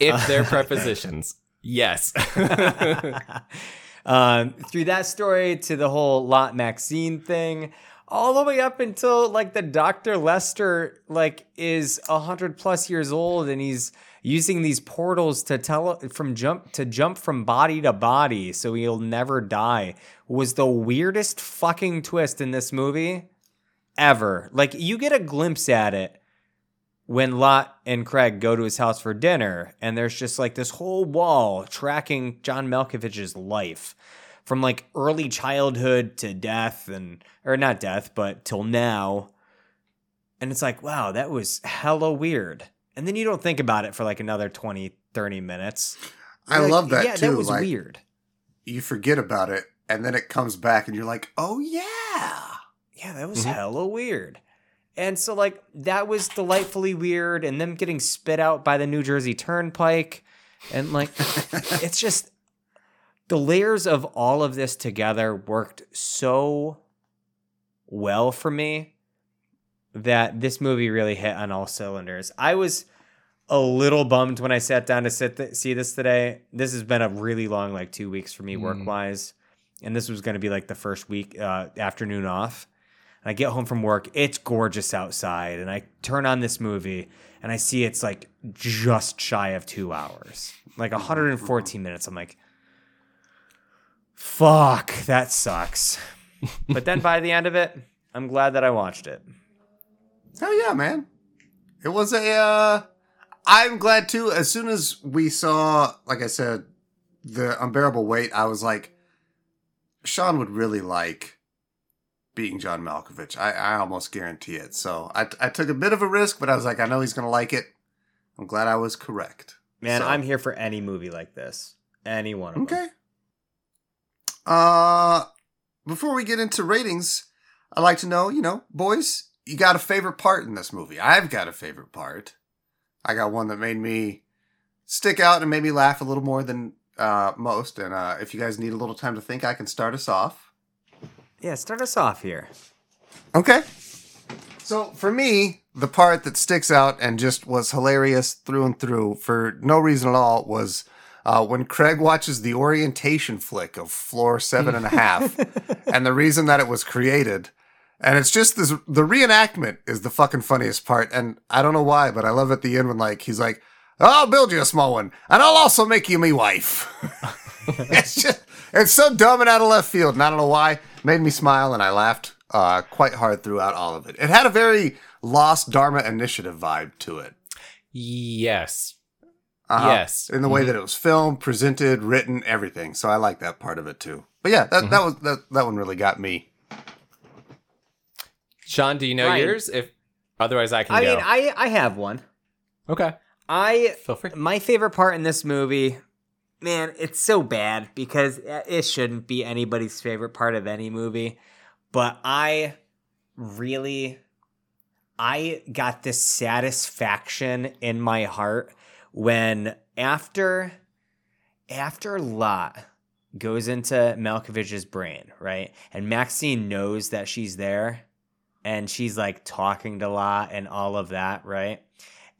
S4: If they're prepositions, yes.
S3: um, through that story to the whole Lotte Maxine thing, all the way up until like the Dr. Lester like is a hundred plus years old and he's using these portals to tell from jump to jump from body to body so he'll never die was the weirdest fucking twist in this movie ever. Like you get a glimpse at it when Lotte and Craig go to his house for dinner, and there's just like this whole wall tracking John Malkovich's life from like early childhood to death, and or not death, but till now. And it's like, wow, that was hella weird. And then you don't think about it for like another 20, 30 minutes.
S2: I
S3: You're like,
S2: love that
S3: Yeah,
S2: too.
S3: that was
S2: like,
S3: weird.
S2: you forget about it, and then it comes back, and you're like, oh, yeah.
S3: Yeah, that was
S2: Mm-hmm.
S4: Mhm.
S3: hella weird. And so like that was delightfully weird and them getting spit out by the New Jersey Turnpike and like it's just the layers of all of this together worked so well for me that this movie really hit on all cylinders. I was a little bummed when I sat down to sit th- see this today. This has been a really long like 2 weeks for me
S4: Mm.
S3: work wise and this was going to be like the first week uh, afternoon off. And I get home from work, it's gorgeous outside, and I turn on this movie and I see it's like just shy of two hours, like 114 minutes. I'm like, fuck, that sucks. but then by the end of it, I'm glad that I watched it.
S2: Hell yeah, man. It was a, uh, I'm glad too. As soon as we saw, like I said, the unbearable weight, I was like, Sean would really like being John Malkovich. I, I almost guarantee it. So I, I took a bit of a risk, but I was like, I know he's going to like it. I'm glad I was correct.
S3: Man,
S2: So-
S3: I'm here for any movie like this. Any one of them.
S2: Okay. Uh, before we get into ratings, I'd like to know, you know, boys, you got a favorite part in this movie? I've got a favorite part. I got one that made me stick out and made me laugh a little more than uh, most. And uh, if you guys need a little time to think, I can start us off.
S3: Yeah, start us off here.
S2: Okay. So for me, the part that sticks out and just was hilarious through and through for no reason at all was uh, when Craig watches the orientation flick of Floor Seven and a Half, and the reason that it was created. And it's just this the reenactment is the fucking funniest part. And I don't know why, but I love at the end when like he's like, I'll build you a small one, and I'll also make you me wife. it's just it's so dumb and out of left field, and I don't know why. Made me smile and I laughed uh, quite hard throughout all of it. It had a very Lost Dharma Initiative vibe to it.
S4: yes.
S2: Uh-huh.
S4: Yes.
S2: in the way that it was filmed, presented, written, everything. So I like that part of it too. But yeah, that, that was that, that one really got me.
S4: Sean, do you know
S3: Ryan.
S4: yours? If otherwise, I can
S3: I
S4: go.
S3: mean, I I have one.
S4: okay.
S3: I
S4: Feel free.
S3: my favorite part in this movie, man, it's so bad because it shouldn't be anybody's favorite part of any movie, but I really I got this satisfaction in my heart when after after Lotte goes into Malkovich's brain, right? And Maxine knows that she's there and she's like talking to Lotte and all of that, right?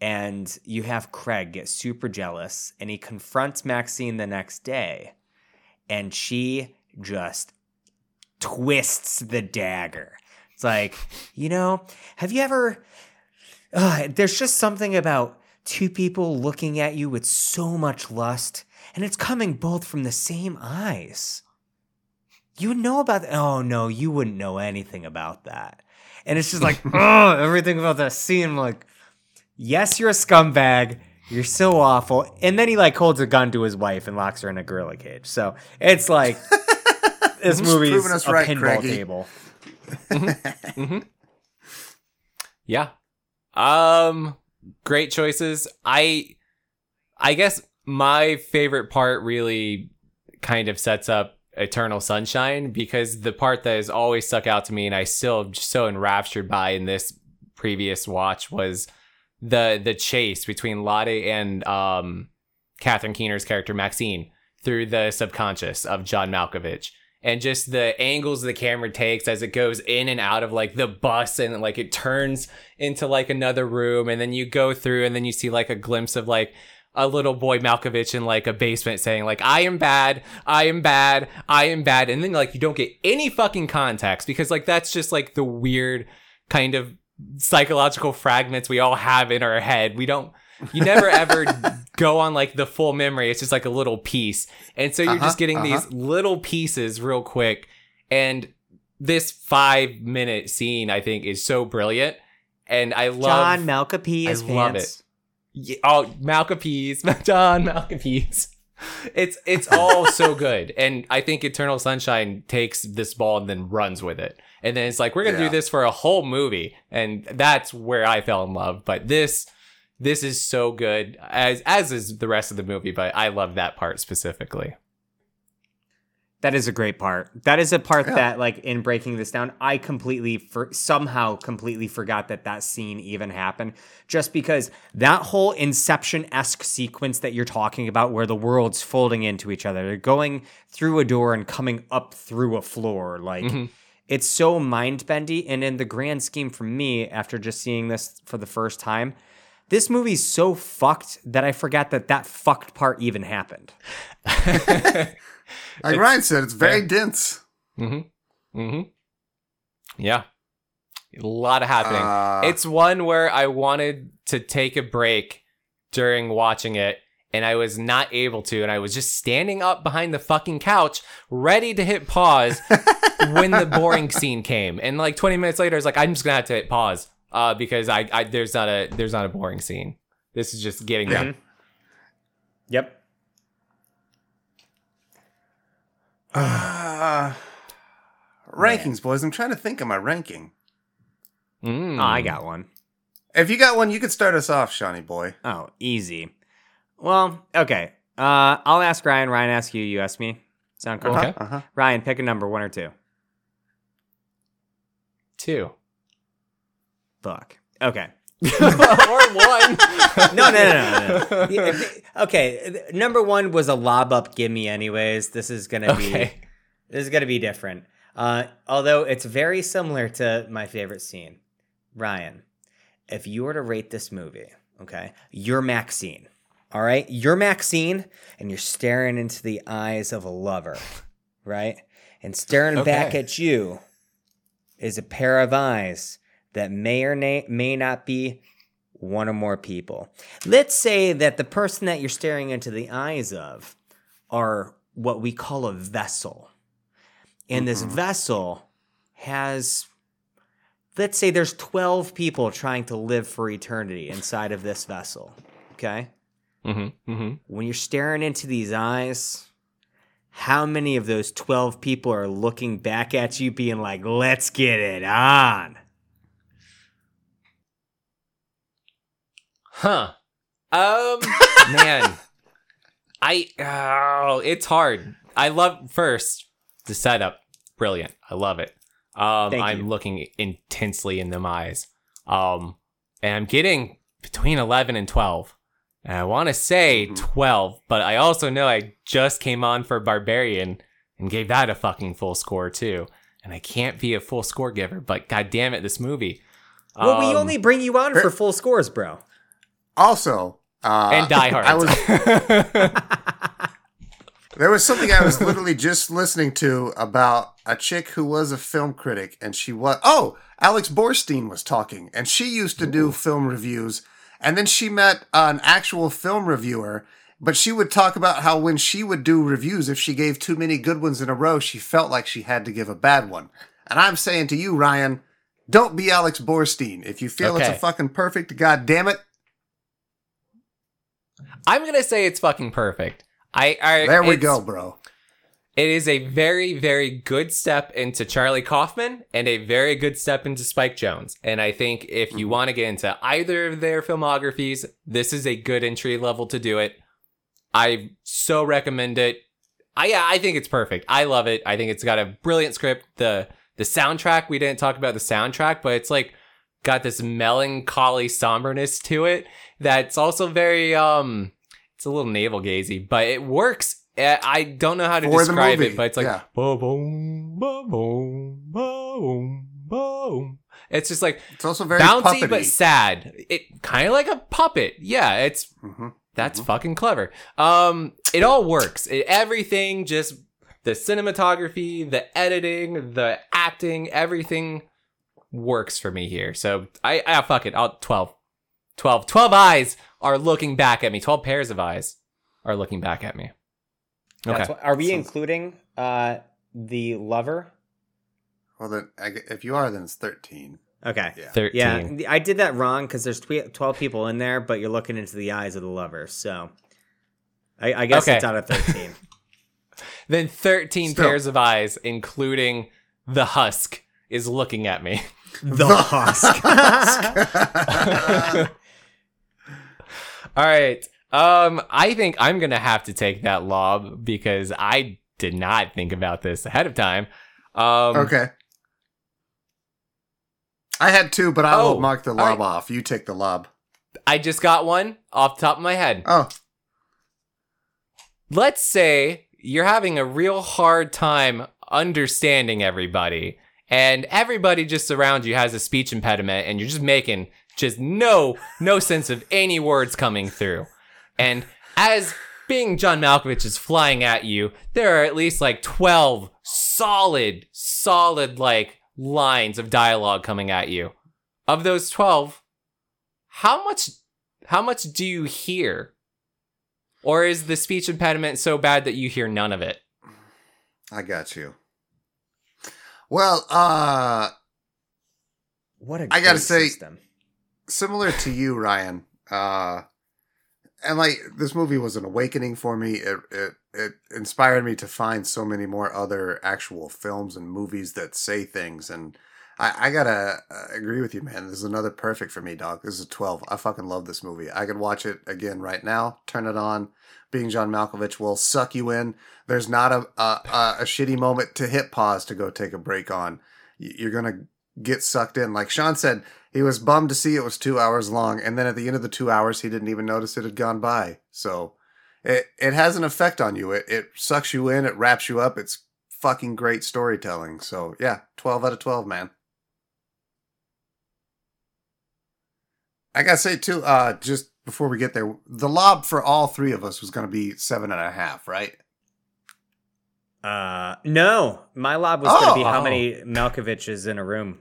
S3: And you have Craig get super jealous and he confronts Maxine the next day and she just twists the dagger. It's like, you know, have you ever uh, there's just something about two people looking at you with so much lust, and it's coming both from the same eyes. You would know about that. Oh no, you wouldn't know anything about that. And it's just like, oh, everything about that scene. Like, yes, you're a scumbag. You're so awful. And then he like holds a gun to his wife and locks her in a gorilla cage. So it's like this
S2: Who's
S3: movie is a
S2: right,
S3: pinball
S2: Craigie?
S3: table.
S4: Yeah. Um great choices. I I guess my favorite part really kind of sets up Eternal Sunshine because the part that has always stuck out to me and I still am just so enraptured by in this previous watch was the the chase between Lotte and um Catherine Keener's character Maxine through the subconscious of John Malkovich. And just the angles the camera takes as it goes in and out of like the bus and like it turns into like another room. And then you go through and then you see like a glimpse of like a little boy Malkovich in like a basement saying like I am bad, I am bad, I am bad. And then like you don't get any fucking context because like that's just like the weird kind of psychological fragments we all have in our head. We don't you never ever go on like the full memory. It's just like a little piece. And so you're
S2: Uh-huh,
S4: just getting
S2: uh-huh.
S4: these little pieces real quick. And this five minute scene, I think, is so brilliant. And I love
S3: John Malkapee
S4: I
S3: is
S4: love. Yeah, oh, Malcapees, John Malcapees. It's it's all so good, and I think Eternal Sunshine takes this ball and then runs with it, and then it's like we're gonna
S2: Yeah.
S4: do this for a whole movie, and that's where I fell in love. But this this is so good, as as is the rest of the movie. But I love that part specifically.
S3: That is a great part. That is a part
S2: Yeah.
S3: that, like, in breaking this down, I completely for somehow completely forgot that that scene even happened. Just because that whole Inception esque sequence that you're talking about, where the world's folding into each other, they're going through a door and coming up through a floor, like.
S4: Mhm.
S3: It's so mind bendy, and in the grand scheme for me, after just seeing this for the first time, this movie's so fucked that I forgot that that fucked part even happened.
S2: Like Ryan said, it's very dense.
S4: Mm-hmm. Mm-hmm. Yeah. A lot of happening.
S2: Uh,
S4: it's one where I wanted to take a break during watching it, and I was not able to, and I was just standing up behind the fucking couch, ready to hit pause when the boring scene came. And like 20 minutes later, I was like, I'm just gonna have to hit pause. Uh, because I, I there's not a there's not a boring scene. This is just getting
S2: Yeah.
S4: me.
S3: Yep.
S2: uh, rankings, boys. I'm trying to think of my ranking.
S4: Mm.
S3: Oh, I got one.
S2: If you got one, you could start us off, Shawnee boy.
S3: Oh, easy. Well, okay. Uh, I'll ask Ryan. Ryan, ask you. You ask me. Sound cool?
S4: Okay.
S2: Uh-huh.
S3: Ryan, pick a number, one or two.
S4: two
S3: Fuck. Okay.
S4: or one.
S3: No, no, no, no. no. Yeah, okay. Number one was a lob up gimme. Anyways, this is gonna be
S4: Okay.
S3: this is gonna be different. Uh, although it's very similar to my favorite scene. Ryan, if you were to rate this movie, okay, you're Maxine. All right, you're Maxine, and you're staring into the eyes of a lover, right? And staring back at you is a pair of eyes that may or na- may not be one or more people. Let's say that the person that you're staring into the eyes of are what we call a vessel. And this mm-hmm. vessel has, let's say there's 12 people trying to live for eternity inside of this vessel. Okay?
S4: Mm-hmm. Mm-hmm.
S3: When you're staring into these eyes, how many of those 12 people are looking back at you being like, let's get it on?
S4: Huh. Um man. I oh, it's hard. I love first the setup. Brilliant. I love it. Um I'm looking intensely in them eyes. Um and I'm getting between 11 and 12. And I want to say
S2: Mhm.
S4: 12, but I also know I just came on for Barbarian and gave that a fucking full score too. And I can't be a full score giver, but god damn it, this movie.
S3: Well, we
S4: Um,
S3: only bring you on for full scores, bro.
S2: Also, uh,
S4: and Die Hard.
S2: I was there was something I was literally just listening to about a chick who was a film critic, and she was oh Alex Borstein was talking, and she used to do film reviews, And then she met an actual film reviewer, but she would talk about how when she would do reviews, if she gave too many good ones in a row, she felt like she had to give a bad one. And I'm saying to you, Ryan, don't be Alex Borstein. If you feel it's a fucking perfect, god damn it,
S4: I'm gonna say it's fucking perfect. I, I
S2: there we go, bro.
S4: It is a very, very good step into Charlie Kaufman and a very good step into Spike Jonze. And I think if you want to get into either of their filmographies, this is a good entry level to do it. I so recommend it. I yeah, I think it's perfect. I love it. I think it's got a brilliant script. The the soundtrack, we didn't talk about the soundtrack, but it's like got this melancholy somberness to it that's also very um it's a little navel gazy, but it works. Uh, I don't know how to describe it, but it's like
S2: yeah.
S4: boom, boom, boom, boom. It's just like
S2: It's also very
S4: bouncy
S2: puppety.
S4: but sad. It kind of like a puppet. Yeah, it's
S2: hmm
S4: that's fucking clever. Um, it all works. It, everything, just the cinematography, the editing, the acting, everything works for me here. So I, I fuck it. I'll 12. 12. 12 eyes are looking back at me. 12 pairs of eyes are looking back at me. Okay.
S3: That's what, are we
S2: Sounds-
S3: including uh the lover?
S2: Well, then if you are, then it's thirteen.
S3: Okay.
S2: Yeah.
S4: 13.
S3: Yeah, I did that wrong because there's 12 people in there, but you're looking into the eyes of the lover. So I, I guess
S4: Okay.
S3: it's out of 13.
S4: Then 13
S2: Still.
S4: pairs of eyes, including the husk, is looking at me.
S3: the husk.
S4: All right. Um, I think I'm gonna have to take that lob because I did not think about this ahead of time. Um,
S2: okay. I had two, but I will
S4: Oh,
S2: mark the lob
S4: right.
S2: off. You take the lob.
S4: I just got one off the top of my head.
S2: Oh,
S4: Let's say you're having a real hard time understanding everybody, and everybody just around you has a speech impediment, and you're just making just no no sense of any words coming through. And as being John Malkovich is flying at you, there are at least like 12 solid, solid like lines of dialogue coming at you. Of those 12, how much how much do you hear? Or is the speech impediment so bad that you hear none of it?
S2: I got you. Well, uh,
S3: what a
S2: I gotta say-
S3: system.
S2: similar to you, Ryan. Uh, and like this movie was an awakening for me. It, it it inspired me to find so many more other actual films and movies that say things. And I, I gotta uh, agree with you, man. This is another perfect for me, dog. This is a twelve. I fucking love this movie. I could watch it again right now. Turn it on. Being John Malkovich will suck you in. There's not a a, a, a shitty moment to hit pause to go take a break on. You're gonna get sucked in. Like Sean said, he was bummed to see it was two hours long, and then at the end of the two hours, he didn't even notice it had gone by. So it it has an effect on you. It it sucks you in. It wraps you up. It's fucking great storytelling. So yeah, twelve out of twelve, man. I gotta say too, uh, just before we get there, the lob for all three of us was gonna be seven and a half, right?
S3: Uh, no, my lob was going to be
S2: Oh.
S3: how many Malkoviches in a room.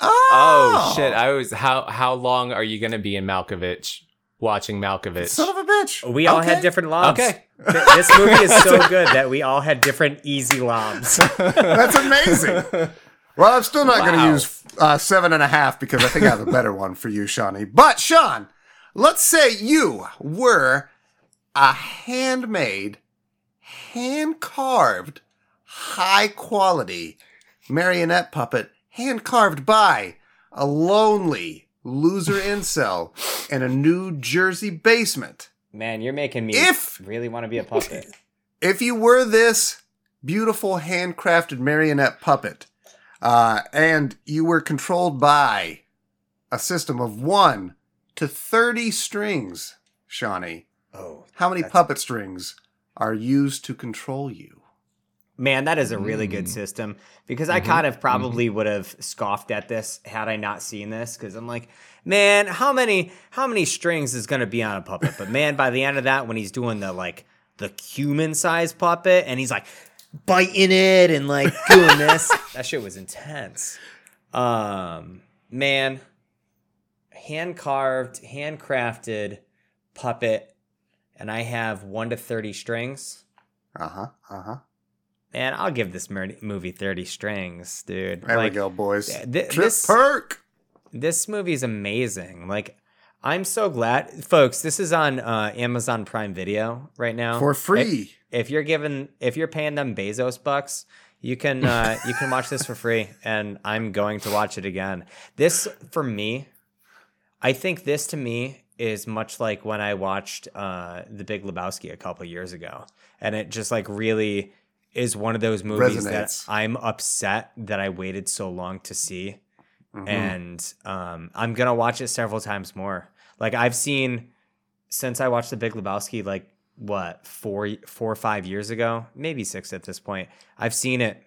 S4: Oh, shit! I was how how long are you gonna be in Malkovich watching Malkovich?
S2: Son of a bitch.
S3: We all had different lobs.
S4: Okay.
S3: This movie is so good that we all had different easy lobs.
S2: That's amazing. Well, I'm still not going to use uh, seven and a half because I think I have a better one for you, Shawnee. But Sean, let's say you were a handmade, hand carved, high quality marionette puppet, hand carved by a lonely loser incel in a New Jersey basement.
S3: Man, you're making me
S2: If-
S3: really want to be a puppet.
S2: if you were this beautiful handcrafted marionette puppet uh, and you were controlled by a system of 1 to 30 strings shawnee
S3: Oh,
S2: how many puppet strings are used to control you
S3: man, that is a really good
S4: Mm.
S3: system because I
S4: Mhm,
S3: kind of probably would have scoffed at this had I not seen this because I'm like, man, how many how many strings is going to be on a puppet? But man, by the end of that, when he's doing the like the human sized puppet and he's like biting it and like doing this, that shit was intense. Um, man, hand carved, handcrafted puppet, and I have one to thirty strings.
S2: Uh huh. Uh huh.
S3: Man, I'll give this movie thirty strings, dude.
S2: There
S3: like,
S2: we go, boys.
S3: th-
S2: Trip
S3: this-
S2: perk.
S3: This movie's amazing. Like, I'm so glad, folks. This is on uh, Amazon Prime Video right now
S2: For
S3: If,
S2: free.
S3: if you're giving, if you're paying them Bezos bucks, you can uh, you can watch this for free, and I'm going to watch it again. This for me, I think this to me is much like when I watched uh, The Big Lebowski a couple years ago, and it just like really is one of those movies that I'm upset that I waited so long to see
S2: Mhm.
S3: and um, I'm gonna watch it several times more. Like I've seen since I watched The Big Lebowski, like what four, four or five years ago, maybe six at this point. I've seen it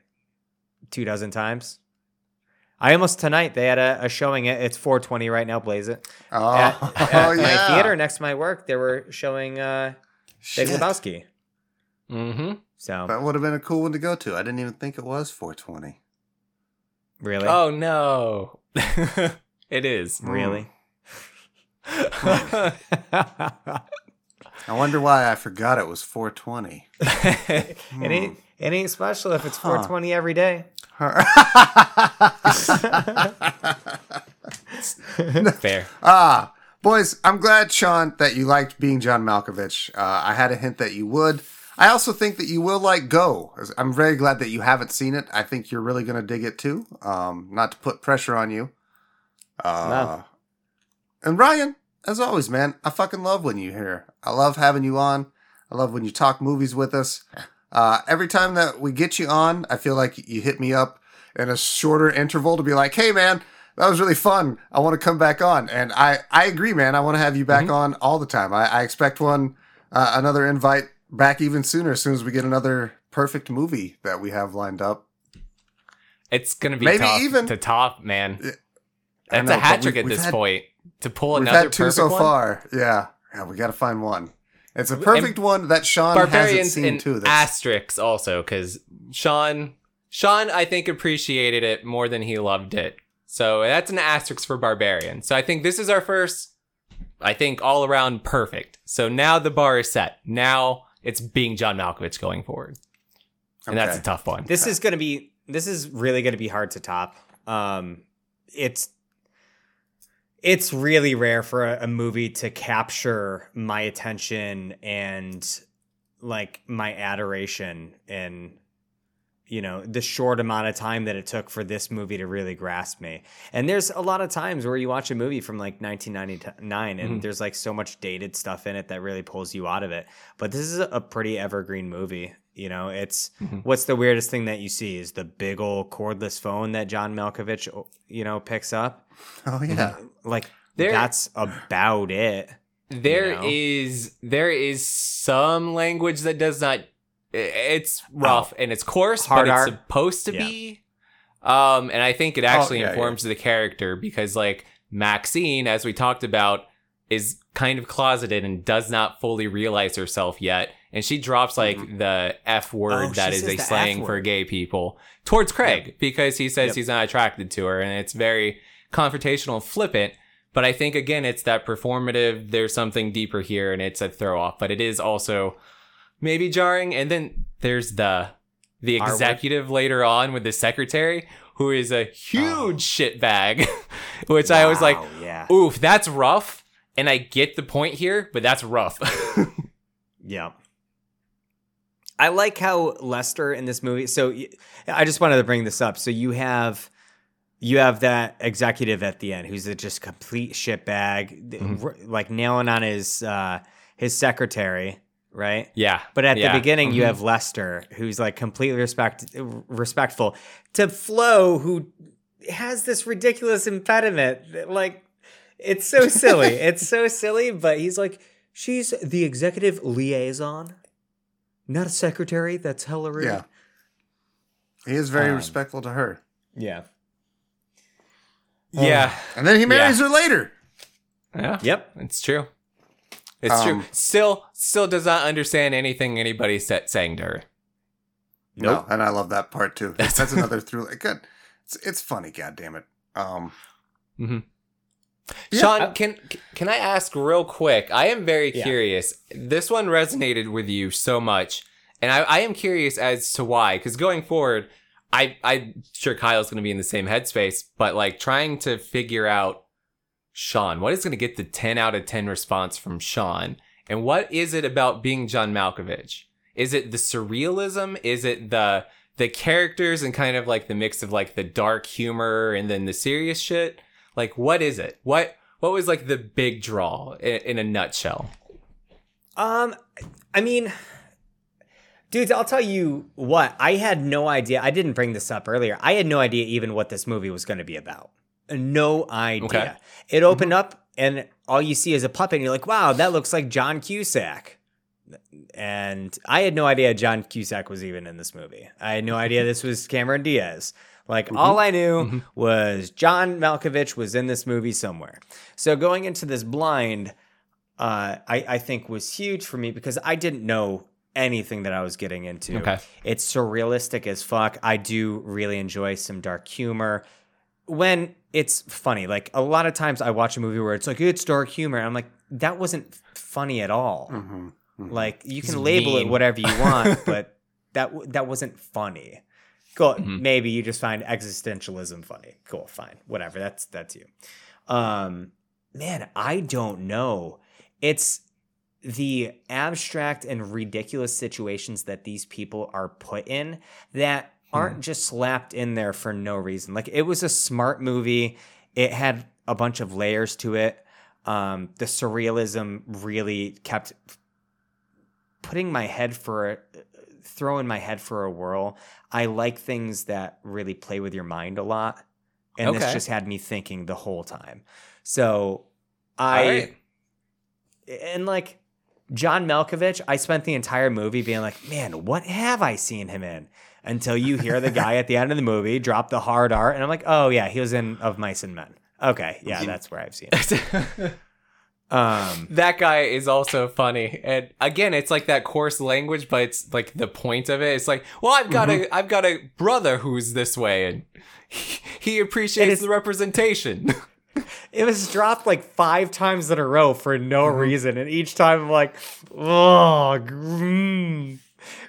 S3: two dozen times. I almost tonight they had a, a showing it. It's 420 right now. Blaze it
S2: oh,
S3: at, at
S2: oh, yeah.
S3: my theater next to my work. They were showing uh, Big
S2: Shit.
S3: Lebowski.
S4: Mm-hmm.
S3: So
S2: That would have been a cool one to go to. I didn't even think it was 420.
S3: really,
S4: Oh no. it is.
S3: really.
S2: I wonder why I forgot it was 420.
S3: it ain't it ain't special if it's 420 every day.
S4: Fair.
S2: ah, boys, I'm glad, Sean, that you liked being John Malkovich. Uh, I had a hint that you would. I also think that you will like Go. I'm very glad that you haven't seen it. I think you're really going to dig it too. Um, not to put pressure on you. Uh, And Ryan, as always, man, I fucking love when you're here. I love having you on. I love when you talk movies with us. Uh, every time that we get you on, I feel like you hit me up in a shorter interval to be like, "Hey, man, that was really fun. I want to come back on." And I, I agree, man. I want to have you back on all the time. I, I expect one, uh, another invite back even sooner as soon as we get another perfect movie that we have lined up.
S4: It's gonna be
S2: Maybe
S4: tough
S2: even-
S4: to top, man. That's
S2: know,
S4: a hat trick
S2: we've-
S4: at this
S2: had-
S4: point. To pull
S2: We've
S4: another
S2: had two
S4: perfect
S2: so
S4: one?
S2: far. Yeah, yeah. We got to find one. It's a perfect one that Sean hasn't seen
S4: and
S2: too. That's-
S4: asterisks also because Sean, Sean, I think appreciated it more than he loved it. So that's an asterisk for Barbarian. So I think this is our first, I think all around perfect. So now the bar is set. Now it's being John Malkovich going forward, and that's a tough one.
S3: This is gonna be this is really gonna be hard to top. Um, it's it's really rare for a, a movie to capture my attention and like my adoration in you know the short amount of time that it took for this movie to really grasp me and there's a lot of times where you watch a movie from like 1999 and
S4: Mhm.
S3: there's like so much dated stuff in it that really pulls you out of it but this is a pretty evergreen movie you know it's
S4: Mhm.
S3: what's the weirdest thing that you see is the big old cordless phone that john malkovich you know picks up
S2: Oh yeah.
S3: like
S4: There-
S3: that's about it
S4: There
S3: know?
S4: is there is some language that does not it's rough and it's coarse
S3: Hard
S4: but it's supposed to
S3: Yeah.
S4: be um and i think it actually
S2: yeah, yeah.
S4: informs the character because like maxine as we talked about is kind of closeted and does not fully realize herself yet and she drops like the f word
S3: Oh,
S4: that is a slang for gay people towards craig because he says
S3: Yep.
S4: he's not attracted to her and it's very confrontational and flippant but I think again, it's that performative. There's something deeper here, and it's a throw off. But it is also maybe jarring. And then there's the the executive later on with the secretary, who is a huge shit bag, which I was like,
S3: yeah
S4: oof, that's rough. And I get the point here, but that's rough.
S3: Yeah. I like how Lester in this movie. So I just wanted to bring this up. So you have you have that executive at the end who's a just complete shitbag,
S4: Mm-hmm.
S3: like nailing on his uh, his secretary, right?
S4: yeah.
S3: But at
S4: Yeah.
S3: the beginning, you
S4: Mhm.
S3: have Lester, who's like completely respect respectful to Flo, who has this ridiculous impediment. that, Like, it's so silly. it's so silly, but he's like, she's the executive liaison, not a secretary. That's hella rude.
S2: Yeah. He is very
S3: Um,
S2: respectful to her.
S3: Yeah.
S4: Yeah.
S2: And then he marries her later.
S4: Yeah.
S3: Yep.
S4: It's true. It's
S2: Um,
S4: true. Still, still does not understand anything anybody's sa- saying to her.
S2: No, and I love that part too. That's, another through. Good. It's, it's funny. God damn it. Um,
S4: Mm-hmm. Sean, can can I ask real quick? I am very
S3: Yeah.
S4: curious. This one resonated with you so much, and I, I am curious as to why. Because going forward, I I'm sure Kyle's going to be in the same headspace, but like trying to figure out Sean, what is going to get the ten out of ten response from Sean, and what is it about being John Malkovich? Is it the surrealism? Is it the the characters and kind of like the mix of like the dark humor and then the serious shit? Like, what is it? What what was like the big draw in, in a nutshell?
S3: Um, I mean, dudes, I'll tell you what. I had no idea. I didn't bring this up earlier. I had no idea even what this movie was going to be about. No idea.
S4: Okay.
S3: It opened up, and all you see is a puppet, and you're like, "Wow, that looks like John Cusack." And I had no idea John Cusack was even in this movie. I had no mm-hmm. idea this was Cameron Diaz. Like mm-hmm. all I knew mm-hmm. was John Malkovich was in this movie somewhere. So going into this blind, uh, I, I think was huge for me because I didn't know anything that I was getting into.
S4: Okay.
S3: It's surrealistic as fuck. I do really enjoy some dark humor. When it's funny, like a lot of times I watch a movie where it's like, it's dark humor. And I'm like, that wasn't funny at all. Like you can
S4: It's
S3: label it whatever you want, but that that wasn't funny. Cool.
S4: Mm-hmm.
S3: Maybe you just find existentialism funny. Cool. Fine. Whatever. That's that's you. Um, man, I don't know. It's the abstract and ridiculous situations that these people are put in that aren't just slapped in there for no reason. Like it was a smart movie. It had a bunch of layers to it. Um, the surrealism really kept putting my head for a, throwing my head for a whirl. I like things that really play with your mind a lot, and this just had me thinking the whole time. So I
S4: right.
S3: and like John Malkovich, I spent the entire movie being like, man, what have I seen him in? Until you hear the guy at the end of the movie drop the hard art, and I'm like, oh yeah, he was in Of Mice and Men. Okay, yeah, that's where I've seen it. Um,
S4: that guy is also funny, and again, it's like that coarse language, but it's like the point of it. It's like, well, I've got a, I've got a brother who's this way, and he, he appreciates
S3: is-
S4: the representation.
S3: it was dropped like five times in a row for no reason, and each time I'm like, oh, mm.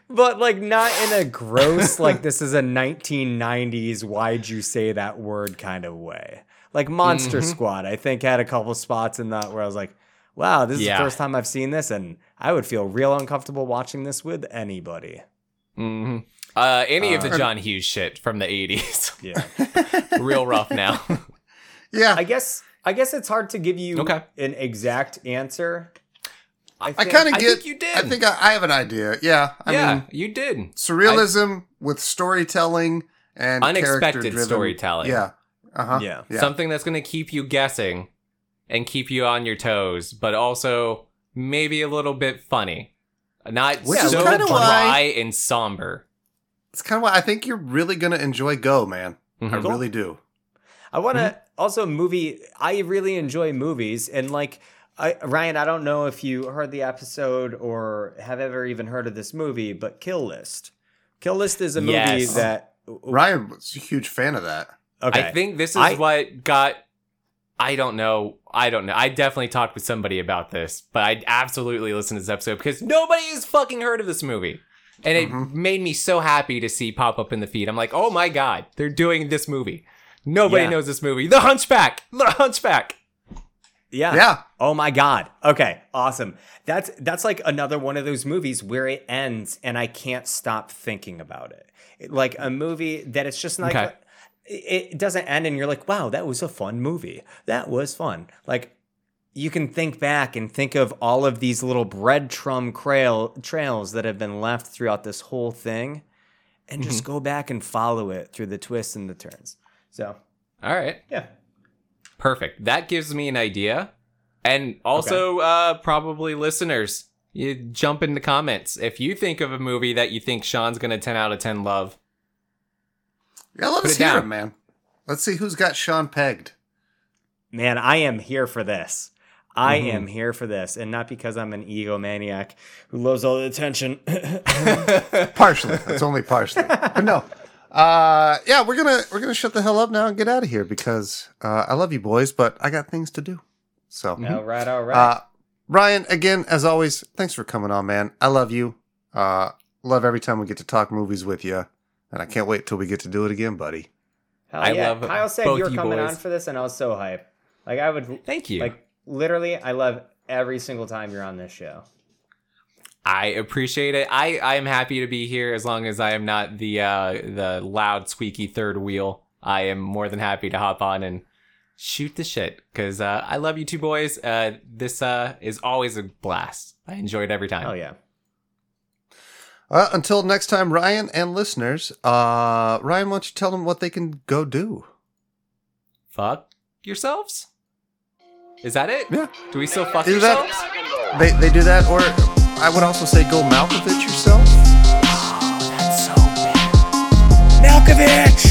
S3: But like not in a gross like this is a 1990s why'd you say that word kind of way. Like Monster Squad, I think had a couple spots in that where I was like, wow, this is
S4: Yeah.
S3: the first time I've seen this, and I would feel real uncomfortable watching this with anybody.
S4: hmm Uh, any of the John Hughes shit from the '80s,
S3: Yeah.
S4: real rough now.
S2: Yeah,
S3: I guess I guess it's hard to give you
S4: Okay.
S3: an exact answer.
S2: I
S3: think-
S2: kind of get.
S4: I
S2: get.
S4: think you did.
S2: I think I, I have an idea. Yeah, I
S4: yeah,
S2: mean
S4: you did.
S2: surrealism with storytelling and
S4: Unexpected
S2: character-driven-
S4: storytelling.
S2: Yeah, uh huh.
S3: Yeah.
S2: yeah.
S4: Something that's going to keep you guessing and keep you on your toes, but also maybe a little bit funny. Not
S2: Which
S4: so
S2: kinda
S4: dry
S2: why-
S4: and somber.
S2: It's kind of why I think you're really gonna enjoy Go, man. I
S4: Mhm.
S2: really do.
S3: I want to also movie. I really enjoy movies, and like I, Ryan, I don't know if you heard the episode or have ever even heard of this movie, but Kill List. Kill List is a movie
S4: Yes.
S3: that.
S2: Ryan was a huge fan of that.
S3: Okay,
S4: I think this is
S3: I-
S4: what got. I don't know. I don't know. I definitely talked with somebody about this, but I absolutely listened to this episode because nobody has fucking heard of this movie. And it mm-hmm. made me so happy to see pop up in the feed. I'm like, oh my God, they're doing this movie. Nobody
S3: Yeah.
S4: knows this movie. The Hunchback. The Hunchback.
S3: Yeah.
S2: Yeah,
S3: Oh my god. Okay, awesome. That's that's like another one of those movies where it ends and I can't stop thinking about it. Like a movie that it's just like
S4: Okay.
S3: it, doesn't end and you're like, "Wow, that was a fun movie. That was fun." Like you can think back and think of all of these little breadcrumb trail, trails that have been left throughout this whole thing and just
S4: Mm-hmm.
S3: go back and follow it through the twists and the turns. So,
S4: All right.
S3: yeah.
S4: Perfect. That gives me an idea. And also, uh, probably listeners, you jump in the comments. If you think of a movie that you think Sean's going to 10 out of 10 love,
S2: yeah. Let's hear
S4: down.
S2: it, man. Let's see who's got Sean pegged.
S3: Man, I am here for this. I
S4: Mhm.
S3: am here for this, and not because I'm an egomaniac who loves all the attention.
S2: Partially, it's only partially. But no, Uh, yeah, we're gonna we're gonna shut the hell up now and get out of here because uh, I love you boys, but I got things to do. So,
S3: All right, all right.
S2: uh, Ryan, again as always, thanks for coming on, man. I love you. Uh, love every time we get to talk movies with you, and I can't wait till we get to do it again, buddy.
S3: Hell
S4: I
S3: yeah.
S4: love
S3: Kyle said
S4: both
S3: you were
S4: you
S3: coming
S4: boys.
S3: on for this, and I was so hyped. Like I would,
S4: Thank you.
S3: like literally, I love every single time you're on this show.
S4: I appreciate it. I I am happy to be here as long as I am not the uh the loud squeaky third wheel. I am more than happy to hop on and shoot the shit because uh, I love you two boys. Uh, this uh is always a blast. I enjoy it every time.
S3: Oh yeah.
S2: Uh, until next time, Ryan and listeners, uh, Ryan, why don't you tell them what they can go do?
S4: Fuck yourselves. Is that it?
S2: Yeah.
S4: Do we still fuck
S2: Is that-
S4: yourselves?
S2: They they do that, or I would also say go Malkovich yourself.
S4: Oh, That's so bad. Malkovich.